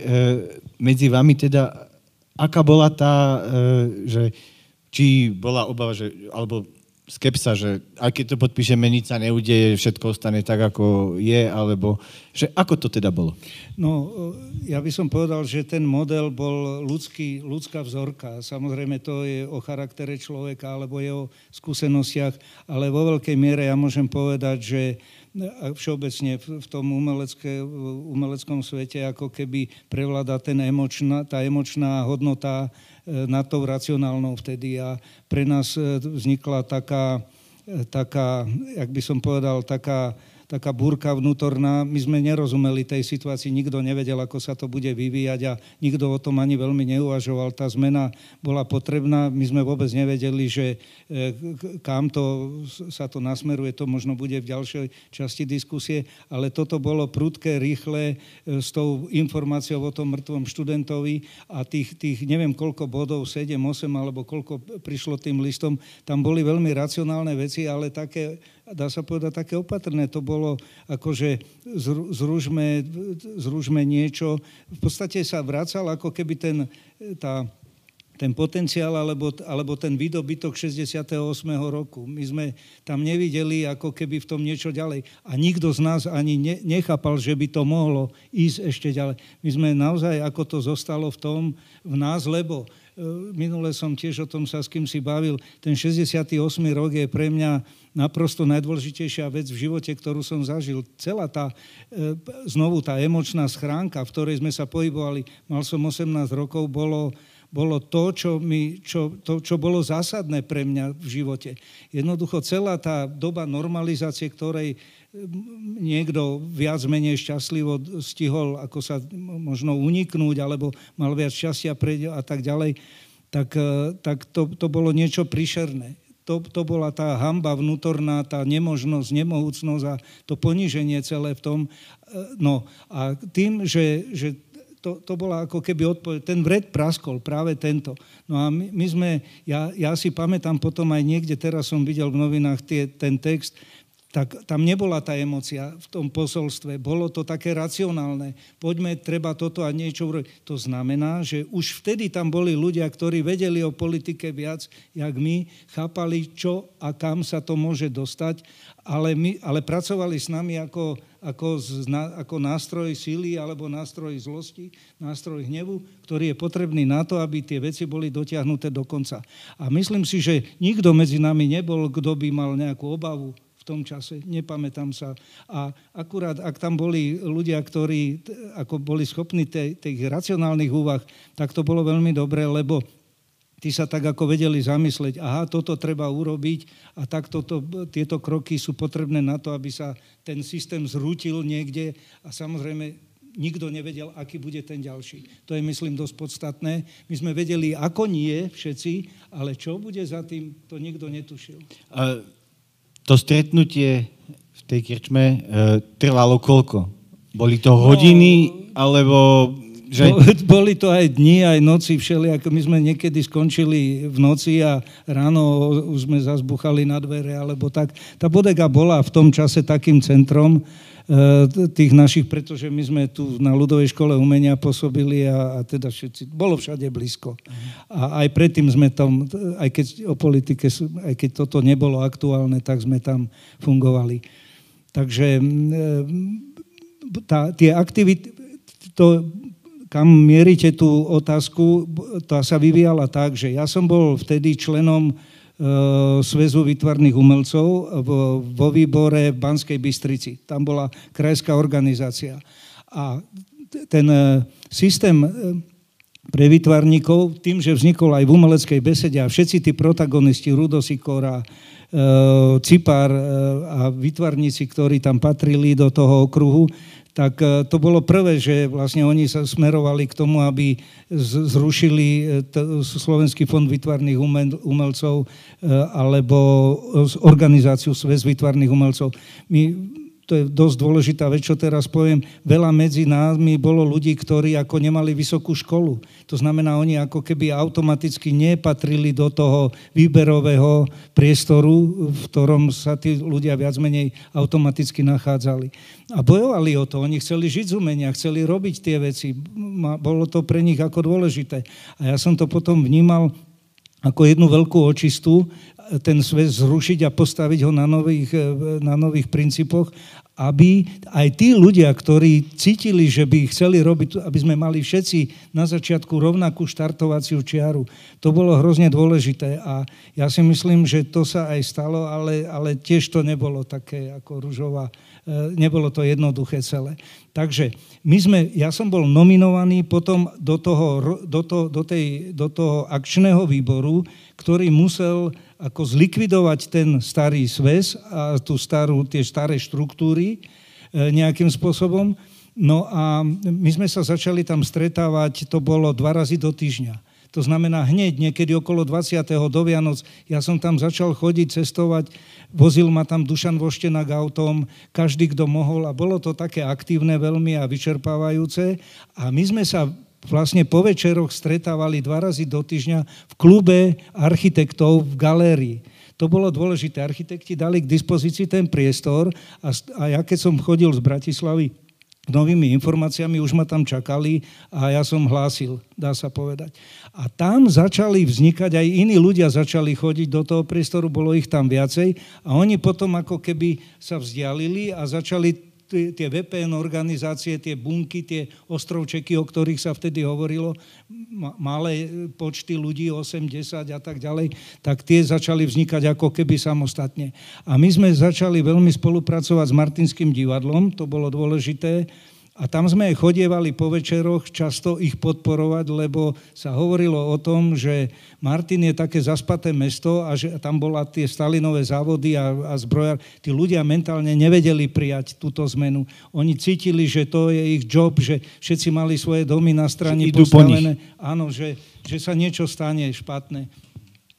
medzi vami teda, aká bola tá, e, že či bola obava, že, alebo skepsa, že aj keď to podpíšeme, nič sa neudeje, všetko ostane tak, ako je, alebo že ako to teda bolo? No, e, ja by som povedal, že ten model bol ľudský, ľudská vzorka. Samozrejme, to je o charaktere človeka, alebo je o skúsenostiach, ale vo veľkej miere ja môžem povedať, že všeobecne v tom umelecké, umeleckom svete ako keby prevláda ten emočná, tá emočná hodnota e, nad tou racionálnou vtedy. A pre nás e, vznikla taká, e, taká, jak by som povedal, taká taká búrka vnútorná. My sme nerozumeli tej situácii, nikto nevedel, ako sa to bude vyvíjať a nikto o tom ani veľmi neuvažoval. Tá zmena bola potrebná, my sme vôbec nevedeli, že e, kam to sa to nasmeruje, to možno bude v ďalšej časti diskusie, ale toto bolo prudké, rýchle e, s tou informáciou o tom mŕtvom študentovi a tých, tých neviem koľko bodov, 7, 8 alebo koľko prišlo tým listom, tam boli veľmi racionálne veci, ale také dá sa povedať, také opatrné. To bolo akože zružme, zružme niečo. V podstate sa vracal ako keby ten, tá, ten potenciál alebo, alebo ten výdobytok 68. roku. My sme tam nevideli ako keby v tom niečo ďalej. A nikto z nás ani ne, nechápal, že by to mohlo ísť ešte ďalej. My sme naozaj, ako to zostalo v tom, v nás, lebo e, minule som tiež o tom sa s kým si bavil, ten 68. rok je pre mňa naprosto najdôležitejšia vec v živote, ktorú som zažil. Celá tá, e, znovu tá emočná schránka, v ktorej sme sa pohybovali, mal som 18 rokov, bolo, bolo to, čo, mi, čo, to, čo bolo zásadné pre mňa v živote. Jednoducho celá tá doba normalizácie, ktorej niekto viac menej šťastlivo stihol, ako sa možno uniknúť, alebo mal viac šťastia a tak ďalej, tak, e, tak to, to bolo niečo príšerné to, to bola tá hamba vnútorná, tá nemožnosť, nemohúcnosť a to poníženie celé v tom. E, no a tým, že, že to, to bola ako keby odpoveď, ten vred praskol, práve tento. No a my, my sme, ja, ja si pamätám potom aj niekde, teraz som videl v novinách tie, ten text, tak tam nebola tá emocia v tom posolstve. Bolo to také racionálne. Poďme, treba toto a niečo urobiť. To znamená, že už vtedy tam boli ľudia, ktorí vedeli o politike viac, jak my, chápali, čo a kam sa to môže dostať, ale, my, ale pracovali s nami ako, ako, ako nástroj síly alebo nástroj zlosti, nástroj hnevu, ktorý je potrebný na to, aby tie veci boli dotiahnuté do konca. A myslím si, že nikto medzi nami nebol, kto by mal nejakú obavu v tom čase, nepamätám sa. A akurát, ak tam boli ľudia, ktorí ako boli schopní tých racionálnych úvah, tak to bolo veľmi dobré, lebo tí sa tak ako vedeli zamysleť, aha, toto treba urobiť a tak toto, tieto kroky sú potrebné na to, aby sa ten systém zrútil niekde a samozrejme nikto nevedel, aký bude ten ďalší. To je, myslím, dosť podstatné. My sme vedeli, ako nie všetci, ale čo bude za tým, to nikto netušil. A to stretnutie v tej krčme e, trvalo koľko? Boli to hodiny, no, alebo že... Boli to aj dni, aj noci všeli, ako my sme niekedy skončili v noci a ráno už sme zazbuchali na dvere, alebo tak. Tá bodega bola v tom čase takým centrom tých našich, pretože my sme tu na ľudovej škole umenia pôsobili a, a teda všetci, bolo všade blízko. A aj predtým sme tam, aj keď o politike, aj keď toto nebolo aktuálne, tak sme tam fungovali. Takže tá, tie aktivity, to kam mierite tú otázku, tá sa vyvíjala tak, že ja som bol vtedy členom e, Sväzu výtvarných umelcov vo výbore v Banskej Bystrici. Tam bola krajská organizácia. A ten e, systém e, pre výtvarníkov, tým, že vznikol aj v umeleckej besede a všetci tí protagonisti, Rudo Sikora, Cipar a výtvarníci, ktorí tam patrili do toho okruhu, tak e, to bolo prvé, že vlastne oni sa smerovali k tomu, aby zrušili e, Slovenský fond vytvarných umelcov e, alebo organizáciu Sves vytvarných umelcov. My to je dosť dôležitá vec, čo teraz poviem, veľa medzi nami bolo ľudí, ktorí ako nemali vysokú školu. To znamená, oni ako keby automaticky nepatrili do toho výberového priestoru, v ktorom sa tí ľudia viac menej automaticky nachádzali. A bojovali o to, oni chceli žiť z umenia, chceli robiť tie veci, bolo to pre nich ako dôležité. A ja som to potom vnímal ako jednu veľkú očistu ten svet zrušiť a postaviť ho na nových, e, na nových princípoch, aby aj tí ľudia, ktorí cítili, že by chceli robiť, aby sme mali všetci na začiatku rovnakú štartovaciu čiaru. To bolo hrozne dôležité a ja si myslím, že to sa aj stalo, ale, ale tiež to nebolo také ako ružová, e, nebolo to jednoduché celé. Takže my sme, ja som bol nominovaný potom do toho, do, to, do, tej, do toho akčného výboru, ktorý musel ako zlikvidovať ten starý sves a tú starú, tie staré štruktúry e, nejakým spôsobom. No a my sme sa začali tam stretávať, to bolo dva razy do týždňa. To znamená hneď, niekedy okolo 20. do Vianoc, ja som tam začal chodiť, cestovať, vozil ma tam Dušan Voštenak autom, každý, kto mohol a bolo to také aktívne veľmi a vyčerpávajúce. A my sme sa vlastne po večeroch stretávali dva razy do týždňa v klube architektov v galérii. To bolo dôležité. Architekti dali k dispozícii ten priestor a, a ja keď som chodil z Bratislavy novými informáciami, už ma tam čakali a ja som hlásil, dá sa povedať. A tam začali vznikať, aj iní ľudia začali chodiť do toho priestoru, bolo ich tam viacej a oni potom ako keby sa vzdialili a začali tie VPN organizácie, tie bunky, tie ostrovčeky, o ktorých sa vtedy hovorilo, malé počty ľudí, 8, 10 a tak ďalej, tak tie začali vznikať ako keby samostatne. A my sme začali veľmi spolupracovať s Martinským divadlom, to bolo dôležité, a tam sme chodievali po večeroch často ich podporovať, lebo sa hovorilo o tom, že Martin je také zaspaté mesto a že tam bola tie Stalinové závody a, a zbrojar. Tí ľudia mentálne nevedeli prijať túto zmenu. Oni cítili, že to je ich job, že všetci mali svoje domy na strane postavené. Áno, že, že sa niečo stane špatné.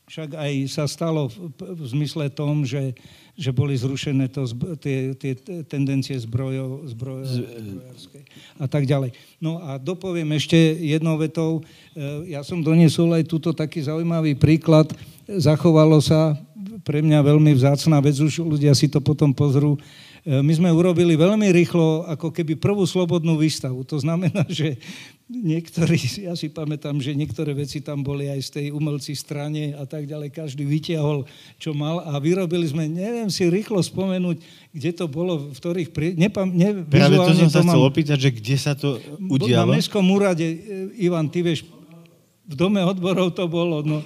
Však aj sa stalo v, v zmysle tom, že že boli zrušené to, tie, tie tendencie zbrojov, zbrojárske a tak ďalej. No a dopoviem ešte jednou vetou, e, ja som doniesol aj túto taký zaujímavý príklad, zachovalo sa pre mňa veľmi vzácná vec, už ľudia si to potom pozrú, my sme urobili veľmi rýchlo ako keby prvú slobodnú výstavu. To znamená, že niektorí, ja si pamätám, že niektoré veci tam boli aj z tej umelci strane a tak ďalej, každý vytiahol, čo mal a vyrobili sme, neviem si rýchlo spomenúť, kde to bolo, v ktorých... Pri... Nepam, ne, Práve to som to sa mám, chcel opýtať, že kde sa to udialo? Na Mestskom úrade, e, Ivan, ty vieš, v dome odborov to bolo, no,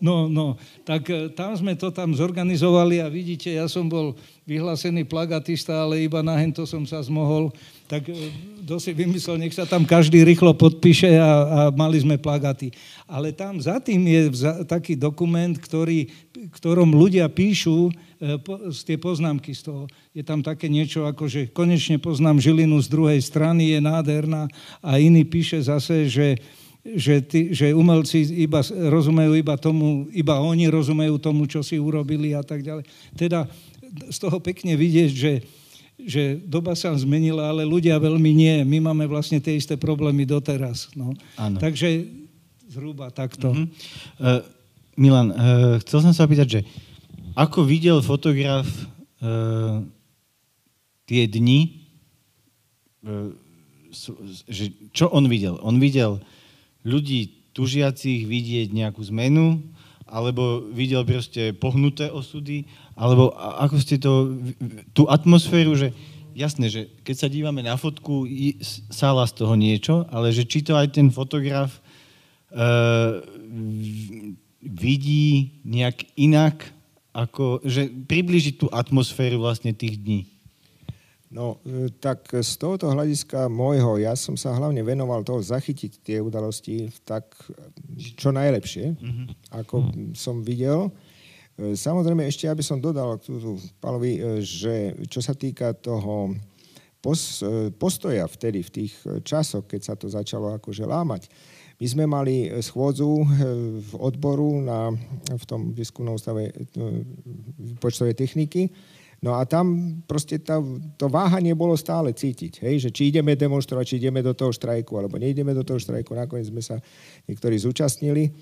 no, no, tak e, tam sme to tam zorganizovali a vidíte, ja som bol vyhlásený plagatista, ale iba na hento som sa zmohol tak e, kto si vymyslel, nech sa tam každý rýchlo podpíše a, a mali sme plagaty. Ale tam za tým je taký dokument, ktorý, ktorom ľudia píšu e, po, tie poznámky z toho. Je tam také niečo ako, že konečne poznám Žilinu z druhej strany, je nádherná a iný píše zase, že že, tí, že umelci iba rozumejú iba tomu, iba oni rozumejú tomu, čo si urobili a tak ďalej. Teda z toho pekne vidieť, že, že doba sa zmenila, ale ľudia veľmi nie. My máme vlastne tie isté problémy doteraz. No. Takže zhruba takto. Uh-huh. Uh, Milan, uh, chcel som sa opýtať, že ako videl fotograf uh, tie dni, uh, že čo on videl? On videl ľudí tužiacich vidieť nejakú zmenu, alebo videl proste pohnuté osudy, alebo ako ste to, tú atmosféru, že jasné, že keď sa dívame na fotku, sála z toho niečo, ale že či to aj ten fotograf uh, vidí nejak inak, ako, že približiť tú atmosféru vlastne tých dní. No, e, tak z tohoto hľadiska môjho, ja som sa hlavne venoval toho zachytiť tie udalosti tak čo najlepšie, mm-hmm. ako mm-hmm. som videl. E, samozrejme, ešte aby som dodal tu, Palovi, e, že čo sa týka toho postoja vtedy, v tých časoch, keď sa to začalo akože lámať, my sme mali schôdzu v odboru na, v tom výskumnom stave počtovej techniky, No a tam proste tá, to váhanie bolo stále cítiť, hej, že či ideme demonstrovať, či ideme do toho štrajku, alebo neideme do toho štrajku. Nakoniec sme sa niektorí zúčastnili.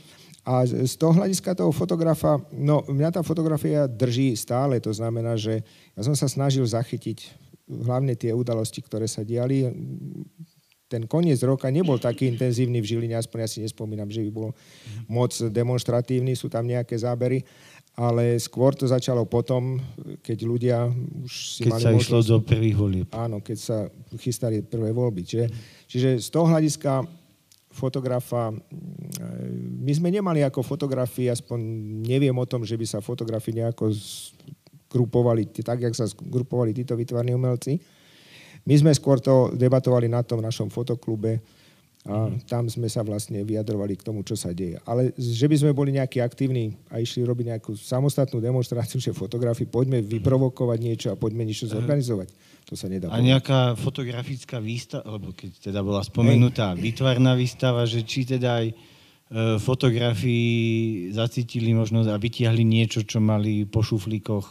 A z toho hľadiska toho fotografa, no mňa tá fotografia drží stále, to znamená, že ja som sa snažil zachytiť hlavne tie udalosti, ktoré sa diali. Ten koniec roka nebol taký intenzívny v Žiline, aspoň ja si nespomínam, že by bol moc demonstratívny, sú tam nejaké zábery, ale skôr to začalo potom, keď ľudia už si keď mali sa išlo do prvých volieb. Áno, keď sa chystali prvé voľby. Čiže, čiže z toho hľadiska fotografa, mm, my sme nemali ako fotografii, aspoň neviem o tom, že by sa fotografii nejako grupovali, tak, jak sa grupovali títo vytvarní umelci. My sme skôr to debatovali na tom našom fotoklube, a tam sme sa vlastne vyjadrovali k tomu, čo sa deje. Ale že by sme boli nejakí aktívni a išli robiť nejakú samostatnú demonstráciu, že fotografii, poďme vyprovokovať niečo a poďme niečo zorganizovať. To sa nedá. A nejaká fotografická výstava, alebo keď teda bola spomenutá Hej. výtvarná výstava, že či teda aj e, fotografii zacítili možnosť a vytiahli niečo, čo mali po šuflíkoch?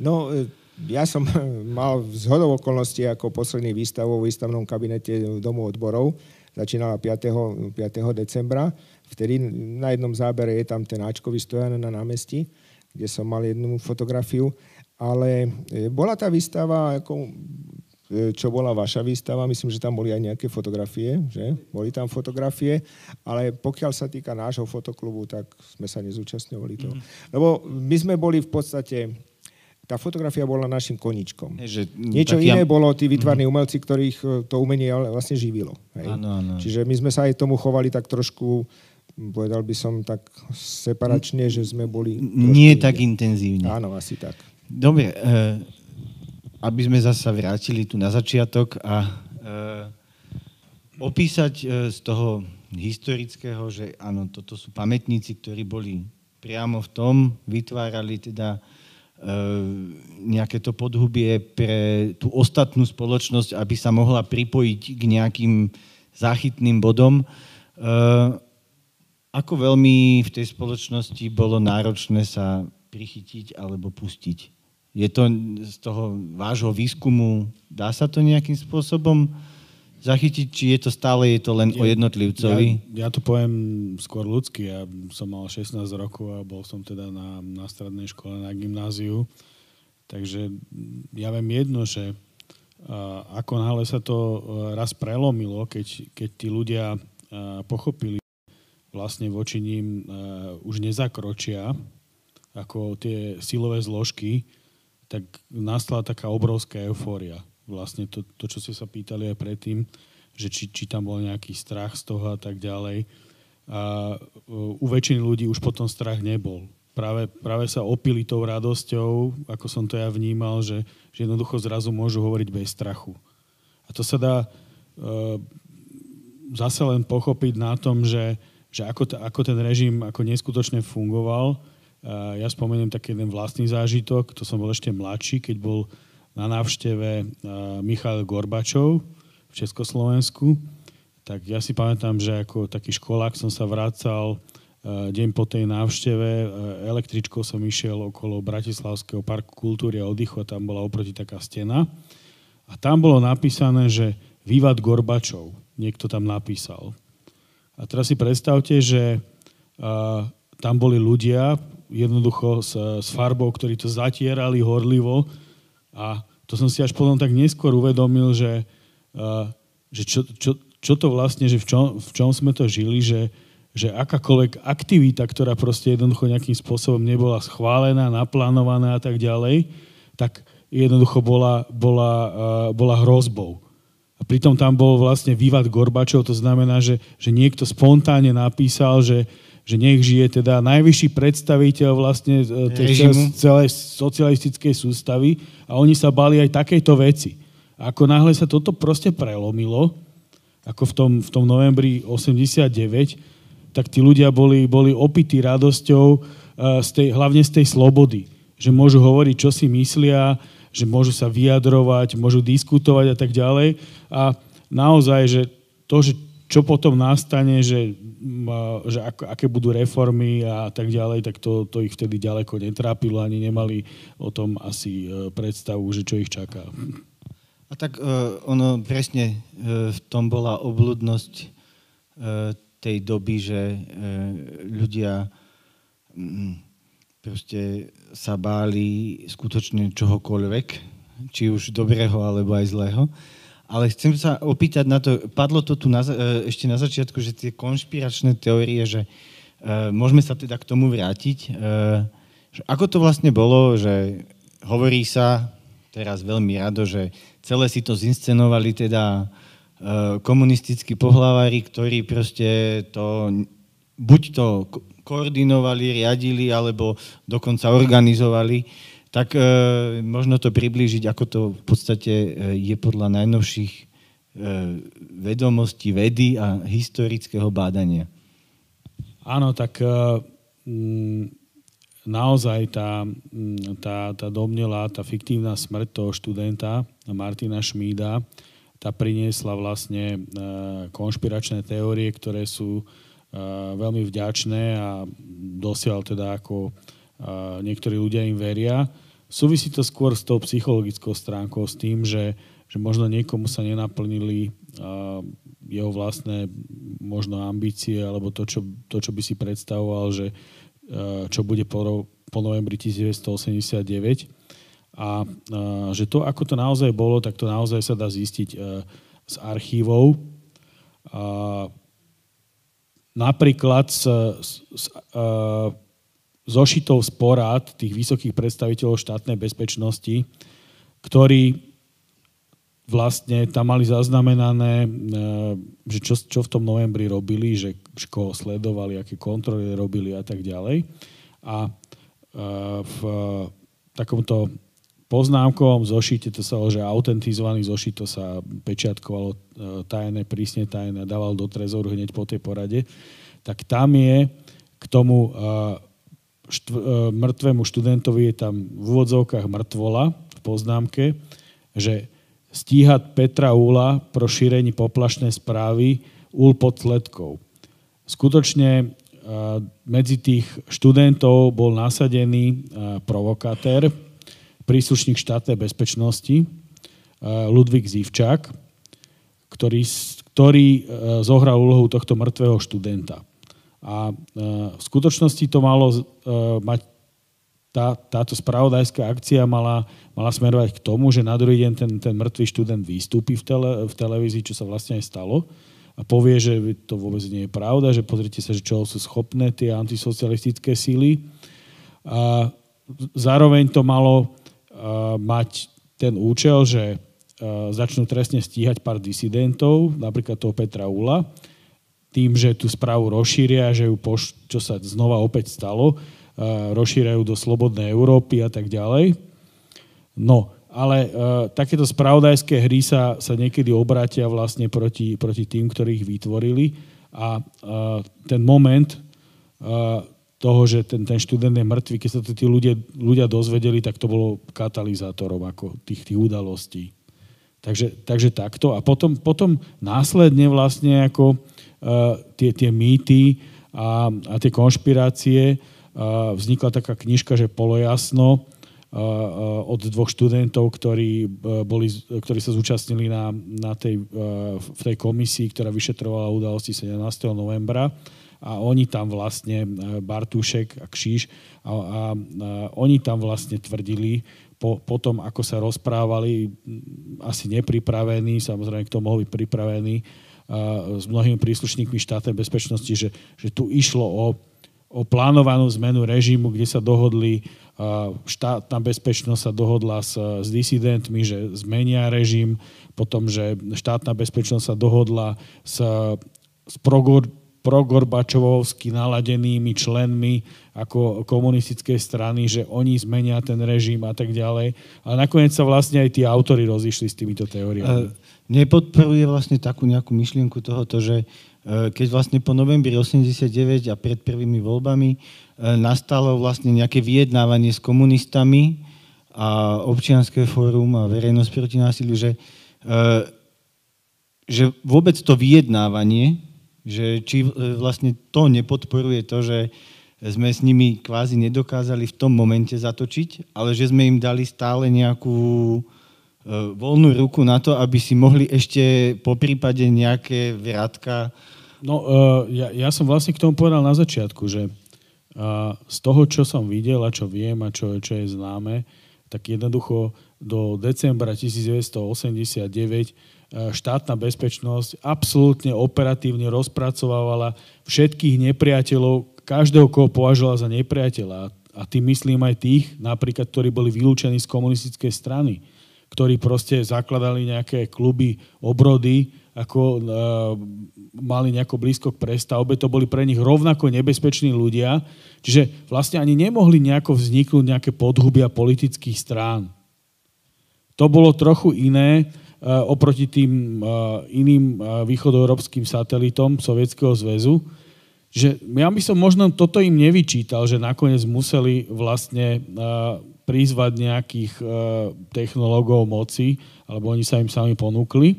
No, e, ja som mal z hodov okolností ako posledný výstavu v výstavnom kabinete Domu odborov začínala 5. 5. decembra. Vtedy na jednom zábere je tam ten Ačkový stojan na námestí, kde som mal jednu fotografiu. Ale e, bola tá výstava, ako, e, čo bola vaša výstava, myslím, že tam boli aj nejaké fotografie, že? Boli tam fotografie, ale pokiaľ sa týka nášho fotoklubu, tak sme sa nezúčastňovali toho. Mm-hmm. Lebo my sme boli v podstate tá fotografia bola našim koničkom. Že, Niečo iné ja... bolo tí vytvarní mhm. umelci, ktorých e, to umenie vlastne živilo. Hej. Ano, ano. Čiže my sme sa aj tomu chovali tak trošku, povedal by som tak separačne, že sme boli... Nie tak intenzívne. Áno, asi tak. Dobre, e, aby sme zase vrátili tu na začiatok a e, opísať e, z toho historického, že áno, toto sú pamätníci, ktorí boli priamo v tom, vytvárali teda nejaké to podhubie pre tú ostatnú spoločnosť, aby sa mohla pripojiť k nejakým záchytným bodom. Ehm, ako veľmi v tej spoločnosti bolo náročné sa prichytiť alebo pustiť? Je to z toho vášho výskumu, dá sa to nejakým spôsobom zachytiť, či je to stále je to len o jednotlivcovi? Ja, ja to poviem skôr ľudsky. Ja som mal 16 rokov a bol som teda na, na strednej škole, na gymnáziu. Takže ja viem jedno, že uh, ako náhle sa to uh, raz prelomilo, keď, keď tí ľudia uh, pochopili vlastne voči ním uh, už nezakročia ako tie silové zložky, tak nastala taká obrovská eufória vlastne to, to, čo ste sa pýtali aj predtým, že či, či tam bol nejaký strach z toho a tak ďalej. A u väčšiny ľudí už potom strach nebol. Práve, práve sa opili tou radosťou, ako som to ja vnímal, že, že jednoducho zrazu môžu hovoriť bez strachu. A to sa dá e, zase len pochopiť na tom, že, že ako, t- ako ten režim ako neskutočne fungoval. E, ja spomeniem taký jeden vlastný zážitok, to som bol ešte mladší, keď bol na návšteve eh, Michal Gorbačov v Československu, tak ja si pamätám, že ako taký školák som sa vracal eh, deň po tej návšteve. Eh, električkou som išiel okolo Bratislavského parku kultúry a oddychu a tam bola oproti taká stena. A tam bolo napísané, že Vývad Gorbačov. Niekto tam napísal. A teraz si predstavte, že tam boli ľudia, jednoducho s, s farbou, ktorí to zatierali horlivo a to som si až potom tak neskôr uvedomil, že, uh, že čo, čo, čo to vlastne, že v čom, v čom sme to žili, že, že akákoľvek aktivita, ktorá proste jednoducho nejakým spôsobom nebola schválená, naplánovaná a tak ďalej, tak jednoducho bola, bola, uh, bola hrozbou. A pritom tam bol vlastne vývad Gorbačov, to znamená, že, že niekto spontánne napísal, že, že nech žije teda najvyšší predstaviteľ vlastne e, tej celej socialistickej sústavy a oni sa bali aj takejto veci. A ako náhle sa toto proste prelomilo, ako v tom, v tom novembri 89, tak tí ľudia boli, boli opití radosťou, e, z tej, hlavne z tej slobody. Že môžu hovoriť, čo si myslia, že môžu sa vyjadrovať, môžu diskutovať a tak ďalej. A naozaj, že to, že čo potom nastane, že, že ako, aké budú reformy a tak ďalej, tak to, to ich vtedy ďaleko netrápilo, ani nemali o tom asi e, predstavu, že čo ich čaká. A tak uh, ono presne uh, v tom bola obludnosť uh, tej doby, že uh, ľudia um, proste sa báli skutočne čohokoľvek, či už dobrého alebo aj zlého. Ale chcem sa opýtať na to, padlo to tu na, e, ešte na začiatku, že tie konšpiračné teórie, že uh, môžeme sa teda k tomu vrátiť. Uh, že ako to vlastne bolo, že hovorí sa teraz veľmi rado, že celé si to zinscenovali teda uh, komunistickí pohlavári, ktorí proste to buď to koordinovali, riadili alebo dokonca organizovali, tak e, možno to priblížiť, ako to v podstate e, je podľa najnovších e, vedomostí vedy a historického bádania. Áno, tak e, naozaj tá, tá, tá domnelá, tá fiktívna smrť toho študenta Martina Šmída, tá priniesla vlastne e, konšpiračné teórie, ktoré sú veľmi vďačné a dosiaľ teda ako niektorí ľudia im veria. Súvisí to skôr s tou psychologickou stránkou, s tým, že, že možno niekomu sa nenaplnili jeho vlastné možno ambície alebo to čo, to, čo by si predstavoval, že čo bude po, po novembri 1989. A, a že to, ako to naozaj bolo, tak to naozaj sa dá zistiť z archívov. A, napríklad z, z, z, zošitov z porád tých vysokých predstaviteľov štátnej bezpečnosti, ktorí vlastne tam mali zaznamenané, e, že čo, čo v tom novembri robili, že, koho sledovali, aké kontroly robili a tak ďalej. A e, v takomto poznámkovom zošite, to sa že autentizovaný zošit, to sa pečiatkovalo e, tajné, prísne tajné, dával do trezoru hneď po tej porade, tak tam je k tomu štv, uh, mŕtvemu študentovi je tam v úvodzovkách mŕtvola v poznámke, že stíhať Petra Úla pro šírení poplašnej správy Úl pod sledkou. Skutočne uh, medzi tých študentov bol nasadený provokátor, príslušník štátnej bezpečnosti, Ludvík Zivčák, ktorý, ktorý e, zohral úlohu tohto mŕtvého študenta. A e, v skutočnosti to malo e, mať tá, táto spravodajská akcia mala, mala smerovať k tomu, že na druhý deň ten, ten mŕtvý študent vystúpi v, tele, v televízii, čo sa vlastne aj stalo, a povie, že to vôbec nie je pravda, že pozrite sa, že čo sú schopné tie antisocialistické síly. A zároveň to malo mať ten účel, že začnú trestne stíhať pár disidentov, napríklad toho Petra Ula, tým, že tú správu rozšíria, že ju poš- čo sa znova opäť stalo, rozšírajú do slobodnej Európy a tak ďalej. No, ale uh, takéto spravodajské hry sa, sa niekedy obrátia vlastne proti, proti tým, ich vytvorili a uh, ten moment uh, toho, že ten, ten študent je mŕtvý, keď sa to tí ľudia, ľudia dozvedeli, tak to bolo katalizátorom ako tých, tých udalostí. Takže, takže takto. A potom, potom následne vlastne ako tie, tie mýty a, a tie konšpirácie uh, vznikla taká knižka, že polojasno, od dvoch študentov, ktorí, boli, ktorí sa zúčastnili na, na tej, v tej komisii, ktorá vyšetrovala udalosti 17. novembra a oni tam vlastne, Bartušek a Kšíš, a, a, a oni tam vlastne tvrdili, po, po tom, ako sa rozprávali, asi nepripravení, samozrejme, kto mohol byť pripravený, s mnohými príslušníkmi štátnej bezpečnosti, že, že tu išlo o, o plánovanú zmenu režimu, kde sa dohodli, štátna bezpečnosť sa dohodla s, s disidentmi, že zmenia režim, potom, že štátna bezpečnosť sa dohodla s, s progor, progorbačovovsky naladenými členmi ako komunistickej strany, že oni zmenia ten režim a tak ďalej. Ale nakoniec sa vlastne aj tí autory rozišli s týmito teóriami. Nepodporuje vlastne takú nejakú myšlienku tohoto, že e, keď vlastne po novembri 89 a pred prvými voľbami e, nastalo vlastne nejaké vyjednávanie s komunistami a občianské fórum a verejnosť proti násiliu, že, e, že vôbec to vyjednávanie, že či vlastne to nepodporuje to, že sme s nimi kvázi nedokázali v tom momente zatočiť, ale že sme im dali stále nejakú voľnú ruku na to, aby si mohli ešte po prípade nejaké vrátka... No, uh, ja, ja som vlastne k tomu povedal na začiatku, že uh, z toho, čo som videl a čo viem a čo, čo je známe, tak jednoducho do decembra 1989 štátna bezpečnosť absolútne operatívne rozpracovávala všetkých nepriateľov, každého, koho považovala za nepriateľa. A tým myslím aj tých, napríklad, ktorí boli vylúčení z komunistickej strany ktorí proste zakladali nejaké kluby, obrody, ako uh, mali nejako blízko k prestavbe, to boli pre nich rovnako nebezpeční ľudia, čiže vlastne ani nemohli nejako vzniknúť nejaké podhubia politických strán. To bolo trochu iné uh, oproti tým uh, iným uh, východoeurópskym satelitom Sovietskeho zväzu, že ja by som možno toto im nevyčítal, že nakoniec museli vlastne uh, prizvať nejakých uh, technológov moci, alebo oni sa im sami ponúkli.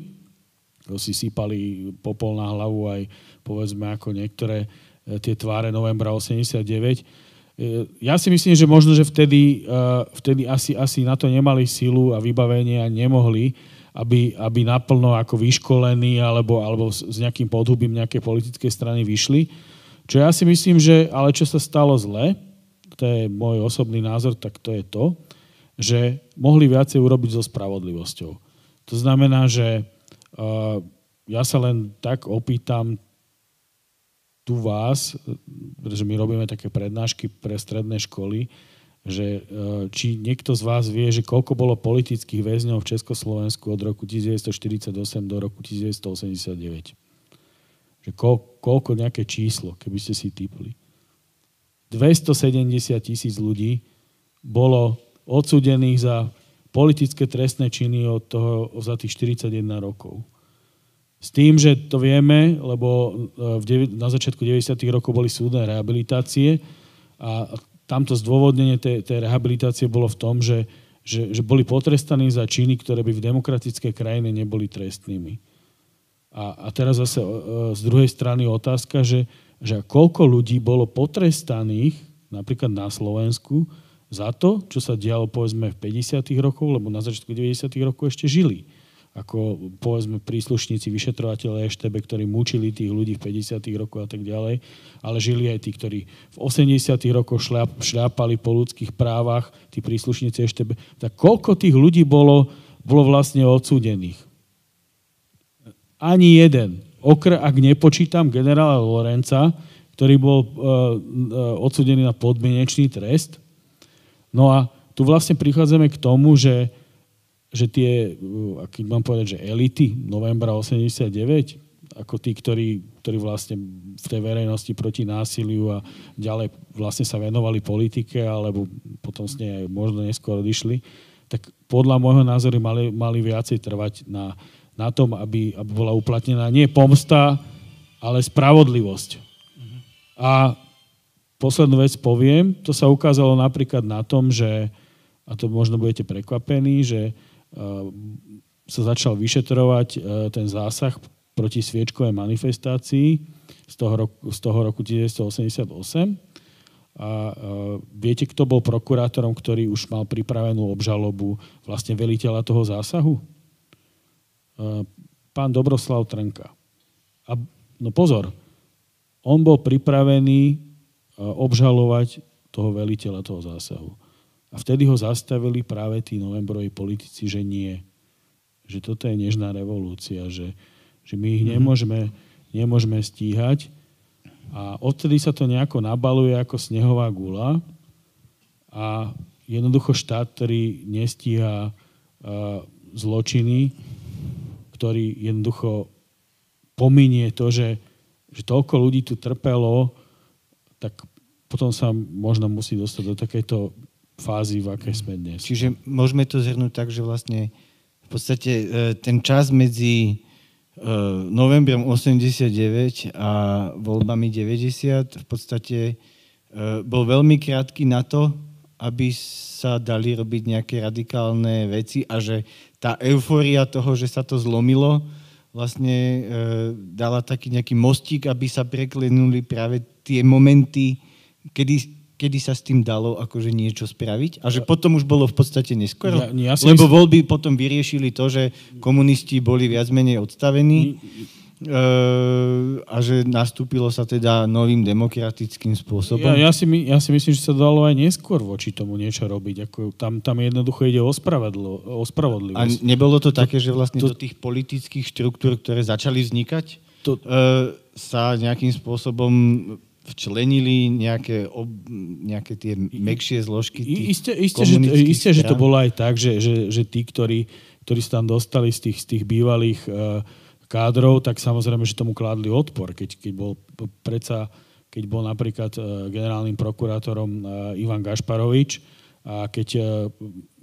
Si sypali popol na hlavu aj povedzme ako niektoré uh, tie tváre novembra 89. Uh, ja si myslím, že možno, že vtedy, vtedy asi, asi na to nemali silu a vybavenie a nemohli, aby, aby naplno ako vyškolení alebo, alebo s nejakým podhubím nejaké politické strany vyšli. Čo ja si myslím, že ale čo sa stalo zle, to je môj osobný názor, tak to je to, že mohli viacej urobiť so spravodlivosťou. To znamená, že uh, ja sa len tak opýtam tu vás, pretože my robíme také prednášky pre stredné školy, že uh, či niekto z vás vie, že koľko bolo politických väzňov v Československu od roku 1948 do roku 1989. Že koľko nejaké číslo, keby ste si typli. 270 tisíc ľudí bolo odsudených za politické trestné činy od toho, za tých 41 rokov. S tým, že to vieme, lebo e, na začiatku 90. rokov boli súdne rehabilitácie a tamto zdôvodnenie tej, tej rehabilitácie bolo v tom, že, že, že boli potrestaní za činy, ktoré by v demokratickej krajine neboli trestnými. A, a teraz zase z druhej strany otázka, že, že koľko ľudí bolo potrestaných napríklad na Slovensku za to, čo sa dialo povedzme v 50. rokoch, lebo na začiatku 90. rokov ešte žili ako povedzme príslušníci vyšetrovateľe EŠTB, ktorí mučili tých ľudí v 50. rokoch a tak ďalej, ale žili aj tí, ktorí v 80. rokoch šľap, šľapali po ľudských právach, tí príslušníci EŠTB. Tak koľko tých ľudí bolo, bolo vlastne odsúdených? Ani jeden okr, ak nepočítam generála Lorenca, ktorý bol uh, uh, odsudený na podmienečný trest. No a tu vlastne prichádzame k tomu, že, že tie, uh, aký mám povedať, že elity novembra 89, ako tí, ktorí, ktorí vlastne v tej verejnosti proti násiliu a ďalej vlastne sa venovali politike, alebo potom s nej možno neskôr odišli, tak podľa môjho názoru mali, mali viacej trvať na, na tom, aby, aby bola uplatnená nie pomsta, ale spravodlivosť. A poslednú vec poviem, to sa ukázalo napríklad na tom, že, a to možno budete prekvapení, že uh, sa začal vyšetrovať uh, ten zásah proti sviečkovej manifestácii z toho roku, z toho roku 1988 A uh, viete, kto bol prokurátorom, ktorý už mal pripravenú obžalobu vlastne veliteľa toho zásahu? Uh, pán Dobroslav Trnka. A no pozor, on bol pripravený uh, obžalovať toho veliteľa toho zásahu. A vtedy ho zastavili práve tí novembroví politici, že nie. Že toto je nežná revolúcia, že, že my ich mm-hmm. nemôžeme, nemôžeme stíhať a odtedy sa to nejako nabaluje ako snehová gula a jednoducho štát, ktorý nestíha uh, zločiny, ktorý jednoducho pominie to, že, že toľko ľudí tu trpelo, tak potom sa možno musí dostať do takejto fázy, v akej sme dnes. Čiže môžeme to zhrnúť tak, že vlastne v podstate e, ten čas medzi Eh, novembrom 89 a voľbami 90 v podstate eh, bol veľmi krátky na to, aby sa dali robiť nejaké radikálne veci a že tá eufória toho, že sa to zlomilo, vlastne e, dala taký nejaký mostík, aby sa preklenuli práve tie momenty, kedy kedy sa s tým dalo akože niečo spraviť a že potom už bolo v podstate neskoro. Ja, ja lebo myslím... voľby potom vyriešili to, že komunisti boli viac menej odstavení a že nastúpilo sa teda novým demokratickým spôsobom. Ja, ja, si, my, ja si myslím, že sa dalo aj neskôr voči tomu niečo robiť. Ako tam, tam jednoducho ide o, o spravodlivosť. A nebolo to také, že vlastne to, do tých politických štruktúr, ktoré začali vznikať, to, uh, sa nejakým spôsobom včlenili nejaké, ob, nejaké tie mekšie zložky tých Isté, isté, že, isté že to bolo aj tak, že, že, že tí, ktorí, ktorí sa tam dostali z tých, z tých bývalých uh, kádrov, tak samozrejme, že tomu kládli odpor. Keď, keď bol predsa, keď bol napríklad uh, generálnym prokurátorom uh, Ivan Gašparovič a keď, uh,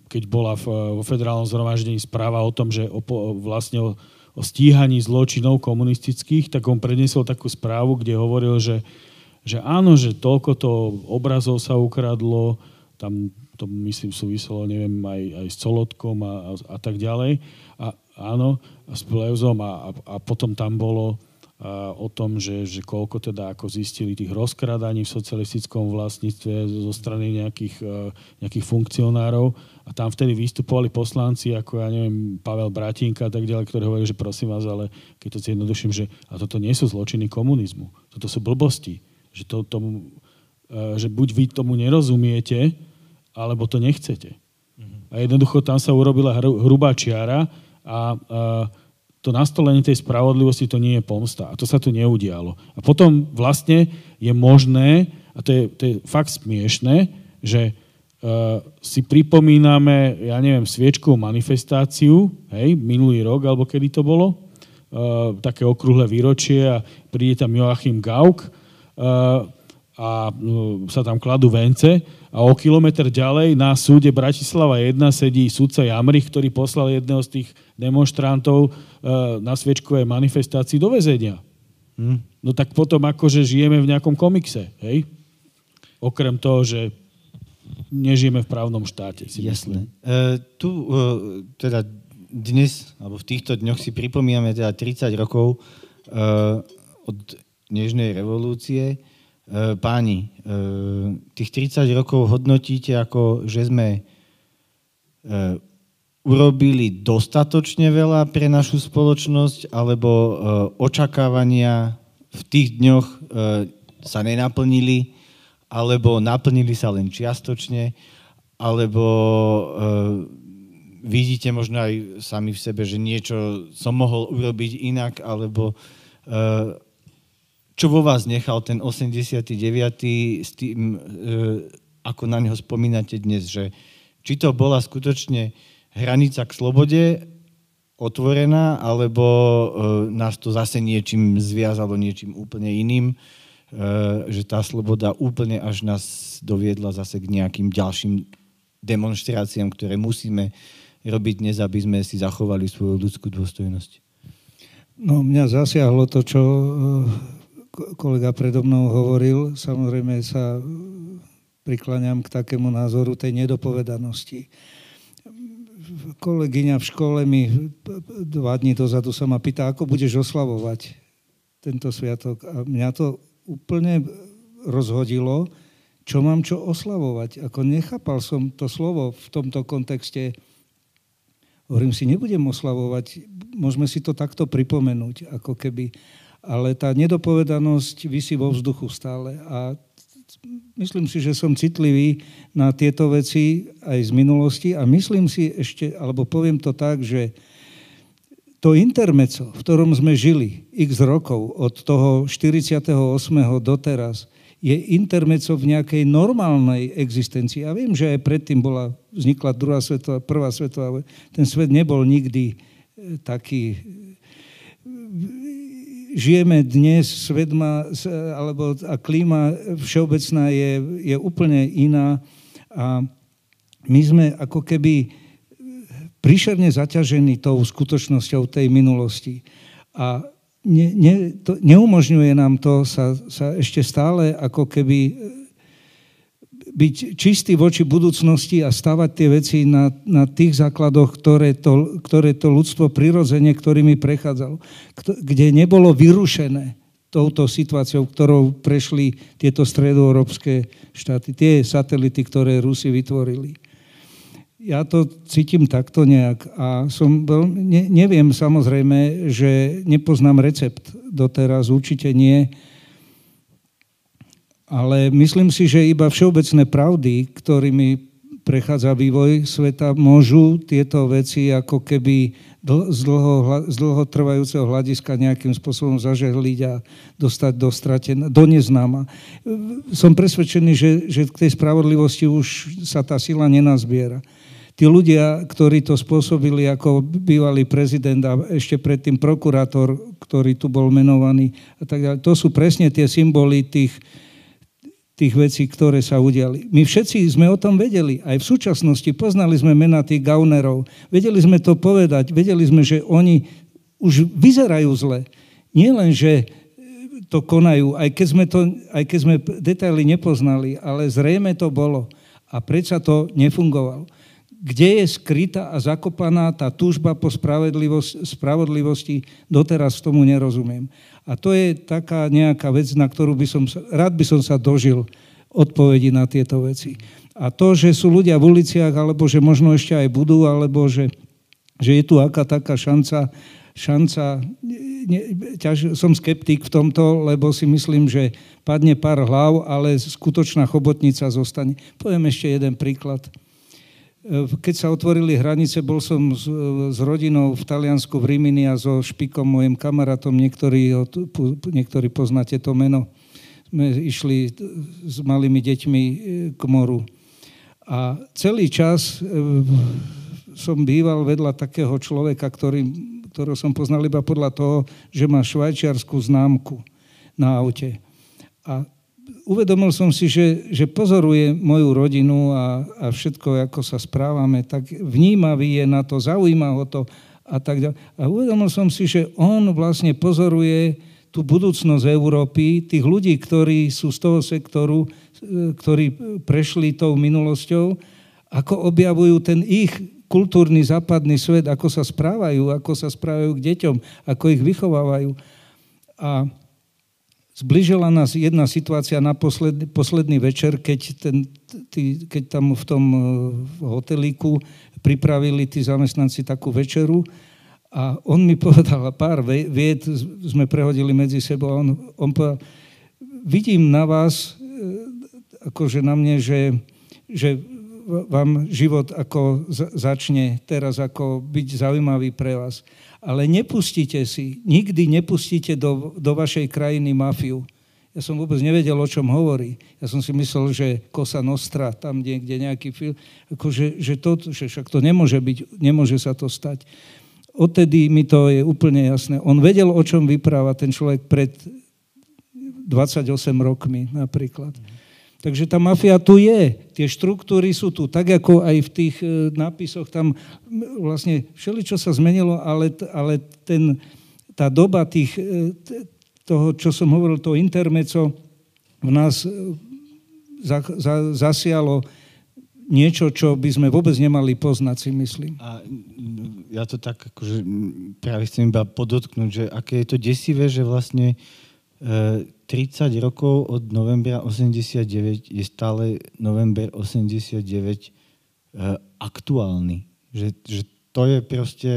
keď bola vo federálnom zhromaždení správa o tom, že o, vlastne o, o stíhaní zločinov komunistických, tak on predniesol takú správu, kde hovoril, že že áno, že toľko to obrazov sa ukradlo, tam to myslím súviselo, neviem, aj, aj s Colotkom a, a, a tak ďalej. Áno, s Pleuzom a, a, a potom tam bolo a, o tom, že, že koľko teda ako zistili tých rozkradaní v socialistickom vlastníctve zo strany nejakých, a, nejakých funkcionárov. A tam vtedy vystupovali poslanci, ako ja neviem, Pavel Bratinka a tak ďalej, ktorí hovorili, že prosím vás, ale keď to zjednoduším, že a toto nie sú zločiny komunizmu, toto sú blbosti že, to, tomu, e, že buď vy tomu nerozumiete, alebo to nechcete. A jednoducho tam sa urobila hrubá čiara a, to nastolenie tej spravodlivosti to nie je pomsta. A to sa tu neudialo. A potom vlastne je možné, a to je, to je fakt smiešné, že uh, si pripomíname, ja neviem, sviečkovú manifestáciu, hej, minulý rok, alebo kedy to bolo, uh, také okrúhle výročie a príde tam Joachim Gauck a sa tam kladú vence a o kilometr ďalej na súde Bratislava 1 sedí sudca Jamrich, ktorý poslal jedného z tých demonstrantov na sviečkovej manifestácii do väzenia. Hm? No tak potom akože žijeme v nejakom komikse, hej? Okrem toho, že nežijeme v právnom štáte. Si Jasné. E, tu e, teda dnes, alebo v týchto dňoch si pripomíname teda 30 rokov e, od Nežnej revolúcie. E, páni, e, tých 30 rokov hodnotíte ako, že sme e, urobili dostatočne veľa pre našu spoločnosť, alebo očakávania v tých dňoch sa nenaplnili, alebo naplnili sa len čiastočne, alebo vidíte možno aj sami v sebe, že niečo som mohol urobiť inak, alebo čo vo vás nechal ten 89. s tým, e, ako na neho spomínate dnes, že či to bola skutočne hranica k slobode otvorená, alebo e, nás to zase niečím zviazalo, niečím úplne iným, e, že tá sloboda úplne až nás doviedla zase k nejakým ďalším demonstráciám, ktoré musíme robiť dnes, aby sme si zachovali svoju ľudskú dôstojnosť. No, mňa zasiahlo to, čo kolega predo mnou hovoril, samozrejme sa prikláňam k takému názoru tej nedopovedanosti. Kolegyňa v škole mi dva dní dozadu sa ma pýta, ako budeš oslavovať tento sviatok. A mňa to úplne rozhodilo, čo mám čo oslavovať. Ako nechápal som to slovo v tomto kontexte. Hovorím si, nebudem oslavovať, môžeme si to takto pripomenúť, ako keby. Ale tá nedopovedanosť vysí vo vzduchu stále. A myslím si, že som citlivý na tieto veci aj z minulosti a myslím si ešte, alebo poviem to tak, že to intermeco, v ktorom sme žili x rokov, od toho 48. doteraz, je intermeco v nejakej normálnej existencii. Ja viem, že aj predtým bola, vznikla druhá svetová, prvá svetová, ten svet nebol nikdy e, taký... Žijeme dnes, svet má, alebo a klíma všeobecná je, je úplne iná a my sme ako keby príšerne zaťažení tou skutočnosťou tej minulosti. A ne, ne, to, neumožňuje nám to sa, sa ešte stále ako keby byť čistý voči budúcnosti a stavať tie veci na, na tých základoch, ktoré to, ktoré to ľudstvo prirodzene, ktorými prechádzalo, kde nebolo vyrušené touto situáciou, ktorou prešli tieto stredoeurópske štáty, tie satelity, ktoré Rusi vytvorili. Ja to cítim takto nejak a som veľmi, ne, neviem samozrejme, že nepoznám recept doteraz, určite nie, ale myslím si, že iba všeobecné pravdy, ktorými prechádza vývoj sveta, môžu tieto veci ako keby z, dlho, z dlhotrvajúceho hľadiska nejakým spôsobom zažehliť a dostať do, straten, do neznáma. Som presvedčený, že, že k tej spravodlivosti už sa tá sila nenazbiera. Tí ľudia, ktorí to spôsobili ako bývalý prezident a ešte predtým prokurátor, ktorý tu bol menovaný a tak ďalej, to sú presne tie symboly tých, tých vecí, ktoré sa udiali. My všetci sme o tom vedeli. Aj v súčasnosti poznali sme mena tých gaunerov. Vedeli sme to povedať. Vedeli sme, že oni už vyzerajú zle. Nie len, že to konajú, aj keď sme, to, aj keď sme detaily nepoznali, ale zrejme to bolo. A predsa to nefungovalo kde je skrytá a zakopaná tá túžba po spravodlivosti, doteraz tomu nerozumiem. A to je taká nejaká vec, na ktorú by som rád by som sa dožil odpovedi na tieto veci. A to, že sú ľudia v uliciach, alebo že možno ešte aj budú, alebo že, že je tu aká taká šanca, šanca ne, ťaž, som skeptik v tomto, lebo si myslím, že padne pár hlav, ale skutočná chobotnica zostane. Poviem ešte jeden príklad. Keď sa otvorili hranice, bol som s, s rodinou v Taliansku v Rimini a so Špikom, môjim kamarátom, niektorí, niektorí poznáte to meno. Sme išli s malými deťmi e, k moru. A celý čas e, som býval vedľa takého človeka, ktorý, ktorého som poznal iba podľa toho, že má švajčiarskú známku na aute. A uvedomil som si, že, že pozoruje moju rodinu a, a všetko, ako sa správame, tak vnímavý je na to, zaujíma ho to a tak ďalej. A uvedomil som si, že on vlastne pozoruje tú budúcnosť Európy, tých ľudí, ktorí sú z toho sektoru, ktorí prešli tou minulosťou, ako objavujú ten ich kultúrny západný svet, ako sa správajú, ako sa správajú k deťom, ako ich vychovávajú. A Zbližila nás jedna situácia na posledný, posledný večer, keď, ten, tý, keď tam v tom eh, hotelíku pripravili tí zamestnanci takú večeru a on mi povedal pár vied, sme prehodili medzi sebou a on, on povedal, vidím na vás, eh, akože na mne, že, že vám život ako začne teraz ako byť zaujímavý pre vás ale nepustíte si, nikdy nepustíte do, do vašej krajiny mafiu. Ja som vôbec nevedel, o čom hovorí. Ja som si myslel, že Kosa Nostra, tam niekde nejaký film, akože, že, to, že však to nemôže byť, nemôže sa to stať. Odtedy mi to je úplne jasné. On vedel, o čom vypráva ten človek pred 28 rokmi napríklad. Mm. Takže tá mafia tu je, tie štruktúry sú tu, tak ako aj v tých e, nápisoch tam vlastne všeli, čo sa zmenilo, ale, ale ten, tá doba tých, e, toho, čo som hovoril, to intermeco v nás e, za, za, zasialo niečo, čo by sme vôbec nemali poznať, si myslím. A ja to tak akože práve chcem iba podotknúť, že aké je to desivé, že vlastne 30 rokov od novembra 89 je stále november 89 e, aktuálny. Že, že to je proste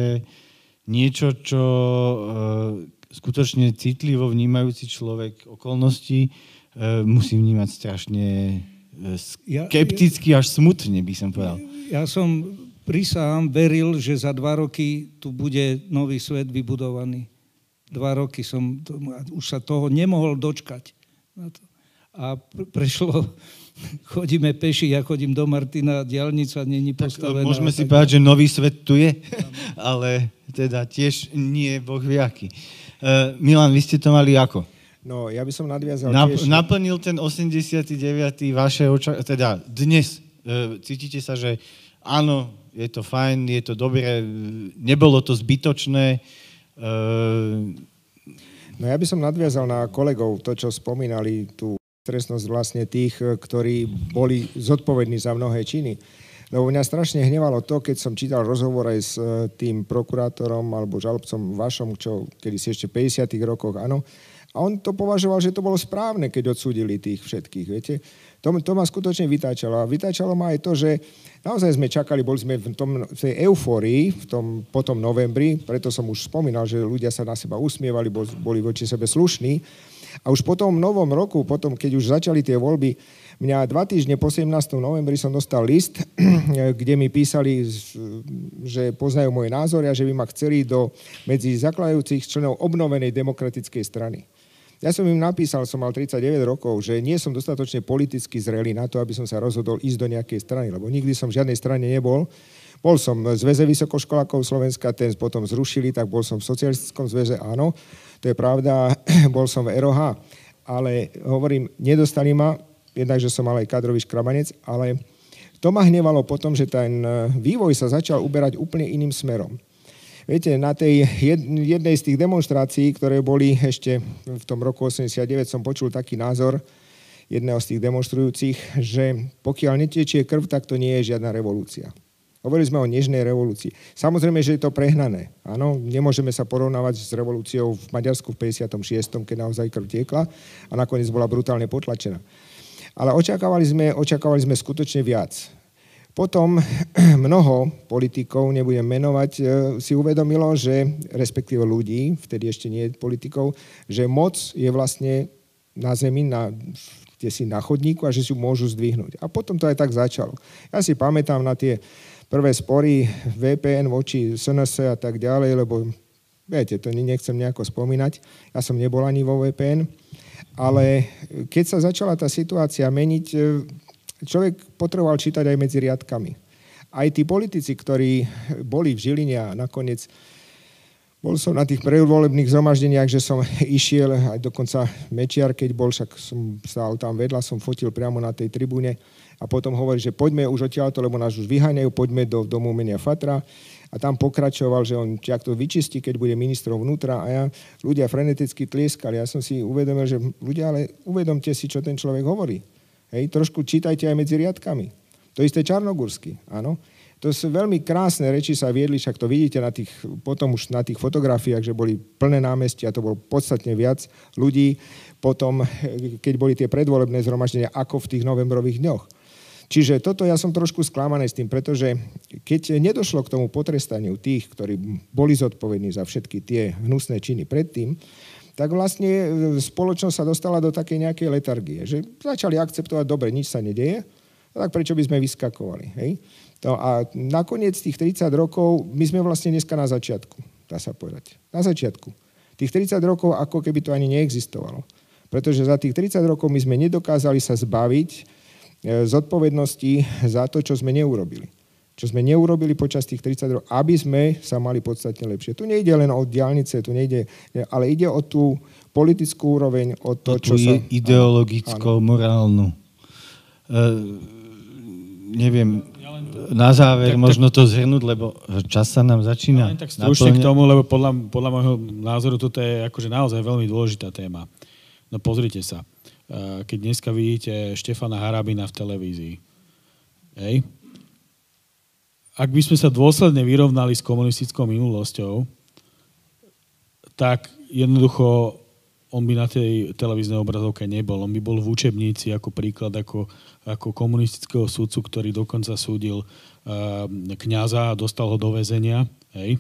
niečo, čo e, skutočne citlivo vnímajúci človek okolnosti e, musí vnímať strašne skepticky až smutne, by som povedal. Ja som prisám veril, že za dva roky tu bude nový svet vybudovaný dva roky som, už sa toho nemohol dočkať. A prešlo, chodíme peši, ja chodím do Martina, diálnica není postavená. Tak môžeme si povedať, že nový svet tu je, ale teda tiež nie je Boh viaký. Uh, Milan, vy ste to mali ako? No, ja by som nadviazal Nap- tiež... Naplnil ten 89. vaše oča... Teda dnes uh, cítite sa, že áno, je to fajn, je to dobré, nebolo to zbytočné, no ja by som nadviazal na kolegov to, čo spomínali, tú stresnosť vlastne tých, ktorí boli zodpovední za mnohé činy. Lebo mňa strašne hnevalo to, keď som čítal rozhovor aj s e, tým prokurátorom alebo žalobcom vašom, čo kedy si ešte v 50. rokoch, áno. A on to považoval, že to bolo správne, keď odsúdili tých všetkých, viete. To, to ma skutočne vytáčalo. A vytáčalo ma aj to, že Naozaj sme čakali, boli sme v, tom, v tej eufórii v tom, po tom novembri, preto som už spomínal, že ľudia sa na seba usmievali, boli voči sebe slušní. A už po tom novom roku, potom, keď už začali tie voľby, mňa dva týždne po 17. novembri som dostal list, kde mi písali, že poznajú moje názory a že by ma chceli do medzi zakladajúcich členov obnovenej demokratickej strany. Ja som im napísal, som mal 39 rokov, že nie som dostatočne politicky zrelý na to, aby som sa rozhodol ísť do nejakej strany, lebo nikdy som v žiadnej strane nebol. Bol som v Zväze vysokoškolákov Slovenska, ten potom zrušili, tak bol som v socialistickom zväze, áno, to je pravda, bol som v ROH, ale hovorím, nedostali ma, jednak, som mal aj kadrový škrabanec, ale to ma hnevalo potom, že ten vývoj sa začal uberať úplne iným smerom. Viete, na tej jednej z tých demonstrácií, ktoré boli ešte v tom roku 89, som počul taký názor jedného z tých demonstrujúcich, že pokiaľ netečie krv, tak to nie je žiadna revolúcia. Hovorili sme o nežnej revolúcii. Samozrejme, že je to prehnané. Áno, nemôžeme sa porovnávať s revolúciou v Maďarsku v 56., keď naozaj krv tiekla a nakoniec bola brutálne potlačená. Ale očakávali sme, očakávali sme skutočne viac. Potom mnoho politikov, nebudem menovať, e, si uvedomilo, že respektíve ľudí, vtedy ešte nie politikov, že moc je vlastne na zemi, na, kde si na chodníku a že si ju môžu zdvihnúť. A potom to aj tak začalo. Ja si pamätám na tie prvé spory VPN voči SNS a tak ďalej, lebo viete, to nechcem nejako spomínať. Ja som nebol ani vo VPN. Ale keď sa začala tá situácia meniť, e, človek potreboval čítať aj medzi riadkami. Aj tí politici, ktorí boli v Žiline a nakoniec bol som na tých prevolebných zhromaždeniach, že som išiel, aj dokonca Mečiar, keď bol, však som stál tam vedľa, som fotil priamo na tej tribúne a potom hovorí, že poďme už odtiaľto, lebo nás už vyháňajú, poďme do domu umenia Fatra. A tam pokračoval, že on čiak to vyčistí, keď bude ministrom vnútra a ja, ľudia freneticky tlieskali. Ja som si uvedomil, že ľudia, ale uvedomte si, čo ten človek hovorí. Hej, trošku čítajte aj medzi riadkami. To isté Čarnogórsky, áno. To sú veľmi krásne reči sa viedli, však to vidíte na tých, potom už na tých fotografiách, že boli plné námestia, to bolo podstatne viac ľudí, potom, keď boli tie predvolebné zhromaždenia, ako v tých novembrových dňoch. Čiže toto ja som trošku sklamaný s tým, pretože keď nedošlo k tomu potrestaniu tých, ktorí boli zodpovední za všetky tie hnusné činy predtým, tak vlastne e, spoločnosť sa dostala do takej nejakej letargie, že začali akceptovať, dobre, nič sa nedeje, tak prečo by sme vyskakovali, hej? No a nakoniec tých 30 rokov, my sme vlastne dneska na začiatku, dá sa povedať. Na začiatku. Tých 30 rokov, ako keby to ani neexistovalo. Pretože za tých 30 rokov my sme nedokázali sa zbaviť e, zodpovednosti za to, čo sme neurobili čo sme neurobili počas tých 30 rokov, aby sme sa mali podstatne lepšie. Tu nejde len o diálnice, tu nejde, ale ide o tú politickú úroveň, o to, o čo sa... ideologicko-morálnu. Uh, neviem, na záver tak, možno to zhrnúť, lebo čas sa nám začína. Ja len tak stručne k tomu, lebo podľa, podľa môjho názoru toto je akože naozaj veľmi dôležitá téma. No pozrite sa. Keď dneska vidíte Štefana Harabina v televízii, hej, ak by sme sa dôsledne vyrovnali s komunistickou minulosťou, tak jednoducho on by na tej televíznej obrazovke nebol. On by bol v učebnici ako príklad, ako, ako komunistického sudcu, ktorý dokonca súdil uh, kniaza a dostal ho do väzenia, hej,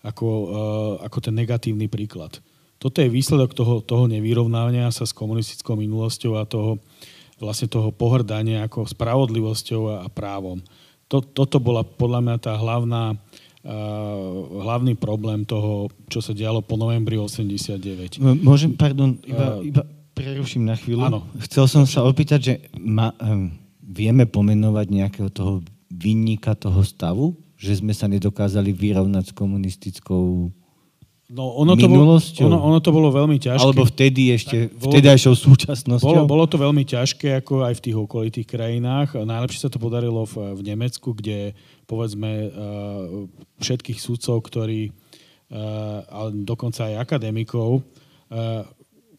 ako, uh, ako ten negatívny príklad. Toto je výsledok toho, toho nevyrovnávania sa s komunistickou minulosťou a toho, vlastne toho pohrdania ako spravodlivosťou a, a právom. To, toto bola podľa mňa tá hlavná, hlavný problém toho, čo sa dialo po novembri 89. Môžem, pardon, iba, iba preruším na chvíľu. Áno. Chcel som sa opýtať, že ma, um, vieme pomenovať nejakého toho vinníka toho stavu? Že sme sa nedokázali vyrovnať s komunistickou No, ono to, bolo, ono, ono to bolo veľmi ťažké. Alebo vtedy ešte, tak, vtedajšou súčasnosťou? Bolo, bolo to veľmi ťažké, ako aj v tých okolitých krajinách. Najlepšie sa to podarilo v, v Nemecku, kde povedzme uh, všetkých sudcov, ktorí, uh, ale dokonca aj akademikov, uh,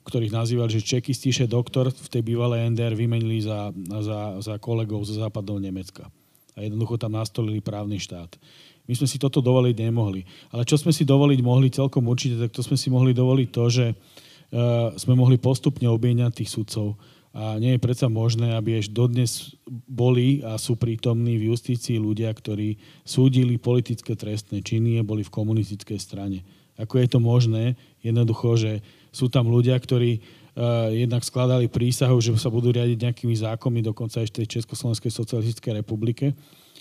ktorých nazývali, že čekistíše doktor v tej bývalej NDR vymenili za, za, za kolegov zo západného Nemecka. A jednoducho tam nastolili právny štát. My sme si toto dovoliť nemohli. Ale čo sme si dovoliť mohli celkom určite, tak to sme si mohli dovoliť to, že uh, sme mohli postupne obieňať tých sudcov. A nie je predsa možné, aby až dodnes boli a sú prítomní v justícii ľudia, ktorí súdili politické trestné činy a boli v komunistickej strane. Ako je to možné? Jednoducho, že sú tam ľudia, ktorí uh, jednak skladali prísahu, že sa budú riadiť nejakými zákonmi, dokonca aj v Československej socialistickej republike.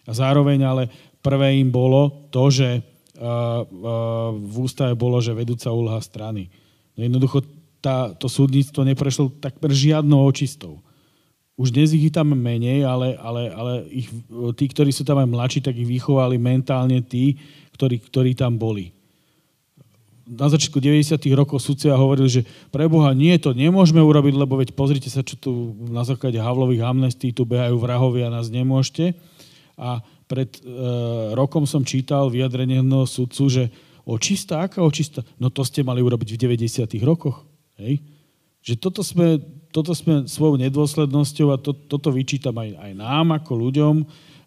A zároveň ale Prvé im bolo to, že v ústave bolo, že vedúca úloha strany. No jednoducho tá, to súdnictvo neprešlo takmer žiadnou očistou. Už dnes ich tam menej, ale, ale, ale ich, tí, ktorí sú tam aj mladší, tak ich vychovali mentálne tí, ktorí, ktorí tam boli. Na začiatku 90. rokov sudcia hovorili, že pre Boha nie, to nemôžeme urobiť, lebo veď pozrite sa, čo tu na základe Havlových amnestí tu behajú vrahovia a nás nemôžete. A pred e, rokom som čítal vyjadrenie jedného sudcu, že očista, aká očista? No to ste mali urobiť v 90. rokoch. Hej? Že toto sme, toto sme svojou nedôslednosťou a to, toto vyčítam aj, aj nám ako ľuďom,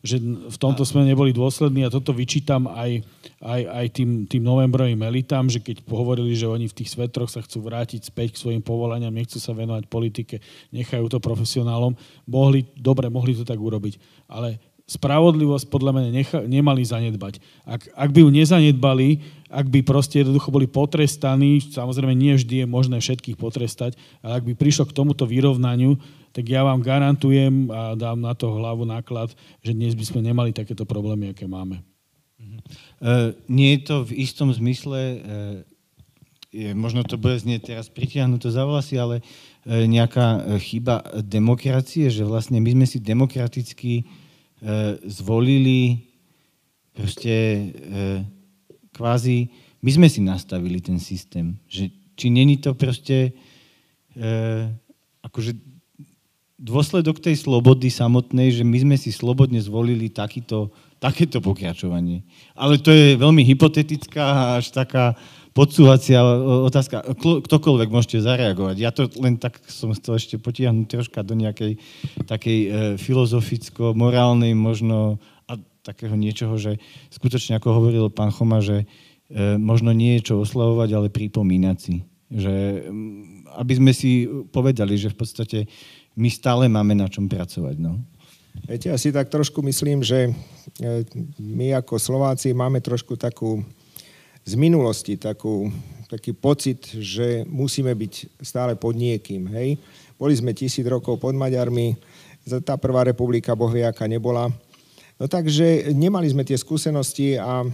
že v tomto sme neboli dôslední a toto vyčítam aj, aj, aj tým, tým novembrovým elitám, že keď pohovorili, že oni v tých svetroch sa chcú vrátiť späť k svojim povolaniam, nechcú sa venovať politike, nechajú to profesionálom, mohli, dobre, mohli to tak urobiť. Ale spravodlivosť podľa mňa necha, nemali zanedbať. Ak, ak by ju nezanedbali, ak by proste jednoducho boli potrestaní, samozrejme nie vždy je možné všetkých potrestať, ale ak by prišlo k tomuto vyrovnaniu, tak ja vám garantujem a dám na to hlavu náklad, že dnes by sme nemali takéto problémy, aké máme. Uh, nie je to v istom zmysle, uh, je, možno to bude znieť teraz pritiahnuté za vlasy, ale uh, nejaká chyba demokracie, že vlastne my sme si demokraticky zvolili proste e, kvázi, my sme si nastavili ten systém, že či není to proste e, akože dôsledok tej slobody samotnej, že my sme si slobodne zvolili takýto, takéto pokračovanie. Ale to je veľmi hypotetická až taká podsúvacia otázka. Ktokoľvek môžete zareagovať. Ja to len tak som chcel ešte potiahnuť troška do nejakej takej e, filozoficko-morálnej možno a takého niečoho, že skutočne, ako hovoril pán Choma, že e, možno nie je čo oslavovať, ale pripomínať si. Že, aby sme si povedali, že v podstate my stále máme na čom pracovať. No. Viete, ja si tak trošku myslím, že e, my ako Slováci máme trošku takú z minulosti takú, taký pocit, že musíme byť stále pod niekým. Hej? Boli sme tisíc rokov pod Maďarmi, tá prvá republika bohviaka nebola. No takže nemali sme tie skúsenosti a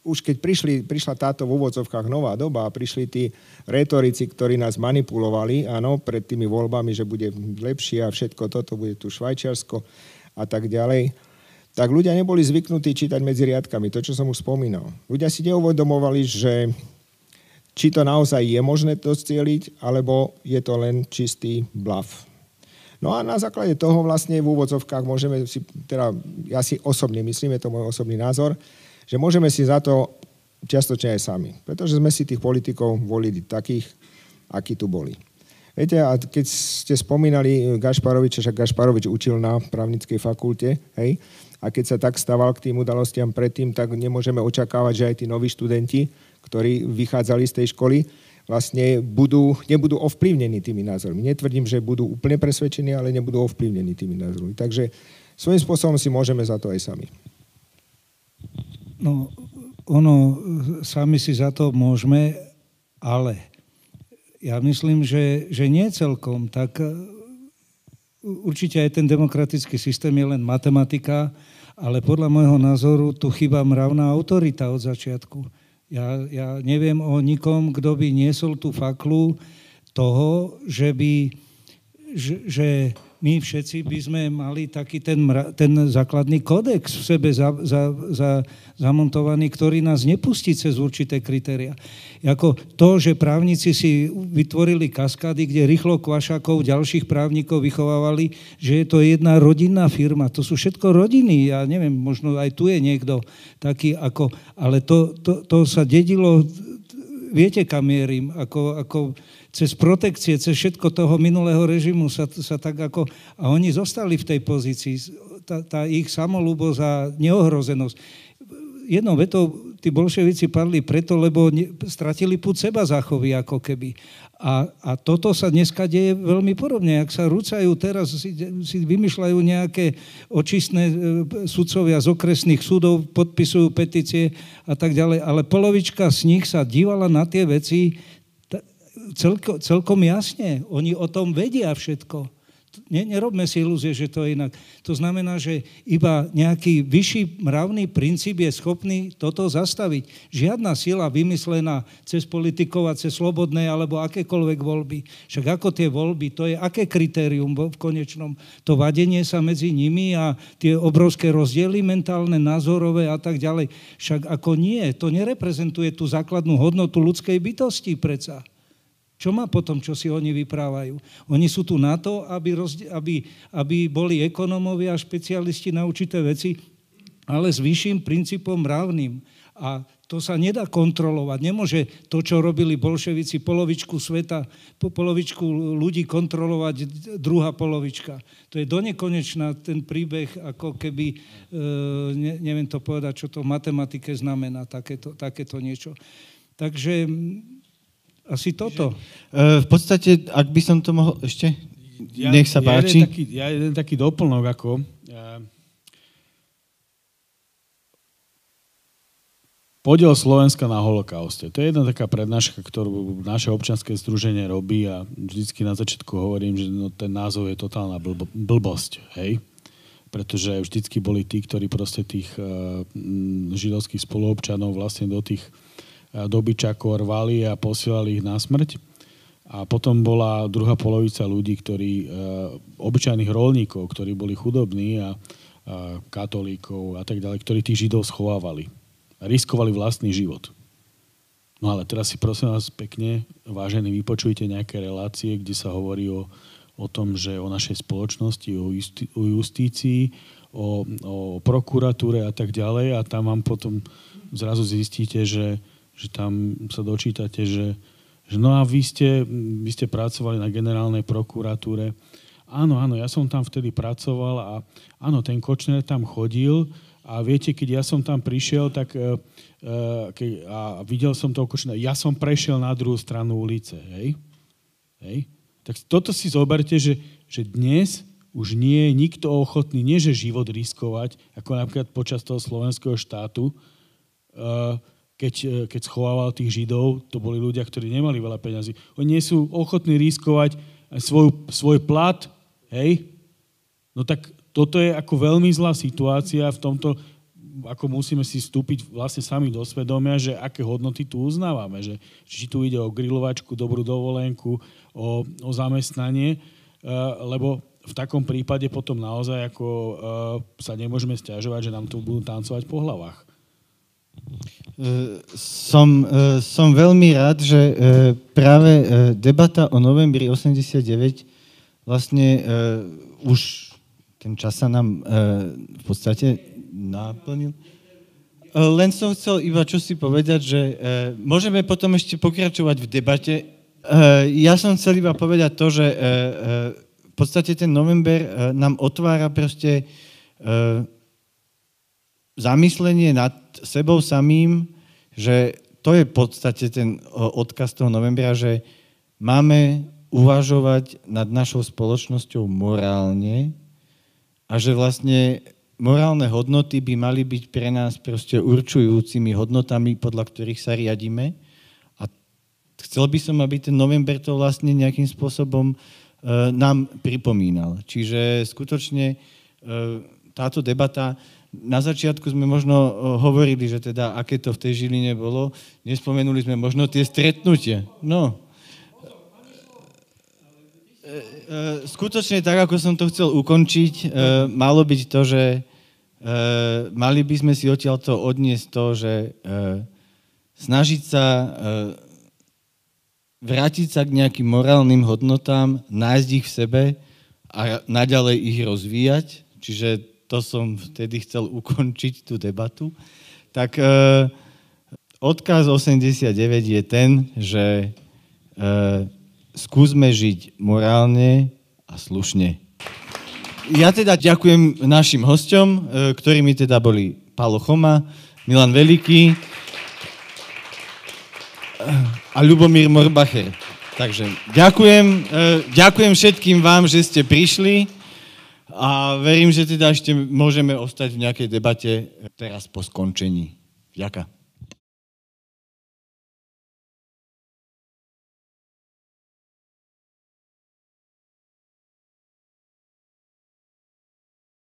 už keď prišli, prišla táto v úvodzovkách nová doba a prišli tí retorici, ktorí nás manipulovali, áno, pred tými voľbami, že bude lepšie a všetko toto, bude tu Švajčiarsko a tak ďalej, tak ľudia neboli zvyknutí čítať medzi riadkami, to, čo som už spomínal. Ľudia si neuvedomovali, že či to naozaj je možné to cieliť, alebo je to len čistý bluff. No a na základe toho vlastne v úvodzovkách môžeme si, teda ja si osobne myslím, je to môj osobný názor, že môžeme si za to čiastočne aj sami. Pretože sme si tých politikov volili takých, akí tu boli. Viete, a keď ste spomínali Gašparoviča, že Gašparovič učil na právnickej fakulte, hej, a keď sa tak stával k tým udalostiam predtým, tak nemôžeme očakávať, že aj tí noví študenti, ktorí vychádzali z tej školy, vlastne budú, nebudú ovplyvnení tými názormi. Netvrdím, že budú úplne presvedčení, ale nebudú ovplyvnení tými názormi. Takže svojím spôsobom si môžeme za to aj sami. No, ono, sami si za to môžeme, ale ja myslím, že, že nie celkom. Tak určite aj ten demokratický systém je len matematika, ale podľa môjho názoru tu chýba mravná autorita od začiatku. Ja, ja neviem o nikom, kto by niesol tú faklu toho, že by, že, že my všetci by sme mali taký ten, ten základný kodex v sebe za, za, za, zamontovaný, ktorý nás nepustí cez určité kritéria. Ako to, že právnici si vytvorili kaskády, kde rýchlo kvašákov, ďalších právnikov vychovávali, že je to jedna rodinná firma. To sú všetko rodiny. Ja neviem, možno aj tu je niekto taký ako... Ale to, to, to sa dedilo viete, kam mierim, ako, ako cez protekcie, cez všetko toho minulého režimu sa, sa tak ako... A oni zostali v tej pozícii. Tá, tá ich samolúbosť a neohrozenosť. Jednou vetou tí bolševici padli preto, lebo ne, stratili púd seba záchovy ako keby. A, a toto sa dneska deje veľmi podobne. Ak sa rúcajú teraz, si, si vymýšľajú nejaké očistné e, sudcovia z okresných súdov, podpisujú petície a tak ďalej, ale polovička z nich sa dívala na tie veci celko, celkom jasne. Oni o tom vedia všetko. Ne, nerobme si ilúzie, že to je inak. To znamená, že iba nejaký vyšší mravný princíp je schopný toto zastaviť. Žiadna sila vymyslená cez politikov a cez slobodné alebo akékoľvek voľby. Však ako tie voľby, to je aké kritérium v konečnom? To vadenie sa medzi nimi a tie obrovské rozdiely mentálne, názorové a tak ďalej. Však ako nie, to nereprezentuje tú základnú hodnotu ľudskej bytosti predsa. Čo má potom, čo si oni vyprávajú? Oni sú tu na to, aby, rozdi- aby, aby boli ekonómovia a špecialisti na určité veci, ale s vyšším princípom mravným. A to sa nedá kontrolovať. Nemôže to, čo robili bolševici, polovičku sveta, polovičku ľudí kontrolovať druhá polovička. To je donekonečná ten príbeh, ako keby, e, ne, neviem to povedať, čo to v matematike znamená, takéto, takéto niečo. Takže asi toto. E, v podstate, ak by som to mohol ešte, ja, nech sa páči. Ja jeden taký, ja jeden taký doplnok, ako... Ja, Podiel Slovenska na holokauste. To je jedna taká prednáška, ktorú naše občianske združenie robí a vždycky na začiatku hovorím, že no, ten názov je totálna blbo, blbosť. Hej? Pretože vždycky boli tí, ktorí proste tých uh, židovských spoluobčanov vlastne do tých dobyčakov rvali a posielali ich na smrť. A potom bola druhá polovica ľudí, ktorí, e, obyčajných rolníkov, ktorí boli chudobní a, a katolíkov a tak ďalej, ktorí tých židov schovávali. Riskovali vlastný život. No ale teraz si prosím vás pekne, vážení, vypočujte nejaké relácie, kde sa hovorí o, o tom, že o našej spoločnosti, o, justi, o justícii, o, o prokuratúre a tak ďalej a tam vám potom zrazu zistíte, že že tam sa dočítate, že, že no a vy ste, vy ste pracovali na generálnej prokuratúre. Áno, áno, ja som tam vtedy pracoval a áno, ten Kočner tam chodil a viete, keď ja som tam prišiel, tak uh, keď, a videl som toho Kočnera, ja som prešiel na druhú stranu ulice, hej? hej? Tak toto si zoberte, že, že dnes už nie je nikto ochotný, nie že život riskovať, ako napríklad počas toho slovenského štátu, uh, keď, e, keď schovával tých Židov, to boli ľudia, ktorí nemali veľa peňazí. Oni nie sú ochotní riskovať svoj, svoj plat, hej? No tak toto je ako veľmi zlá situácia v tomto, ako musíme si vstúpiť vlastne sami do svedomia, že aké hodnoty tu uznávame, že či tu ide o grilovačku, dobrú dovolenku, o, o zamestnanie, uh, lebo v takom prípade potom naozaj ako, uh, sa nemôžeme stiažovať, že nám tu budú tancovať po hlavách. Som, som veľmi rád, že práve debata o novembri 89 vlastne už ten čas sa nám v podstate naplnil. Len som chcel iba čo si povedať, že môžeme potom ešte pokračovať v debate. Ja som chcel iba povedať to, že v podstate ten november nám otvára proste zamyslenie nad sebou samým, že to je v podstate ten odkaz toho novembra, že máme uvažovať nad našou spoločnosťou morálne a že vlastne morálne hodnoty by mali byť pre nás proste určujúcimi hodnotami, podľa ktorých sa riadíme. A chcel by som, aby ten november to vlastne nejakým spôsobom e, nám pripomínal. Čiže skutočne e, táto debata na začiatku sme možno eh, hovorili, že teda aké to v tej Žiline bolo. Nespomenuli sme možno tie stretnutia. No. Eh, eh, skutočne tak, ako som to chcel ukončiť, malo byť to, že mali by sme si odtiaľto odniesť to, že snažiť sa vrátiť sa k nejakým morálnym hodnotám, nájsť ich v sebe a naďalej ich rozvíjať. Čiže to som vtedy chcel ukončiť tú debatu, tak e, odkaz 89 je ten, že e, skúsme žiť morálne a slušne. Ja teda ďakujem našim hosťom, e, ktorými teda boli Pálo Choma, Milan Veliký a Ľubomír Morbacher. Takže ďakujem, e, ďakujem všetkým vám, že ste prišli. A verím, že teda ešte môžeme ostať v nejakej debate teraz po skončení. Ďakujem.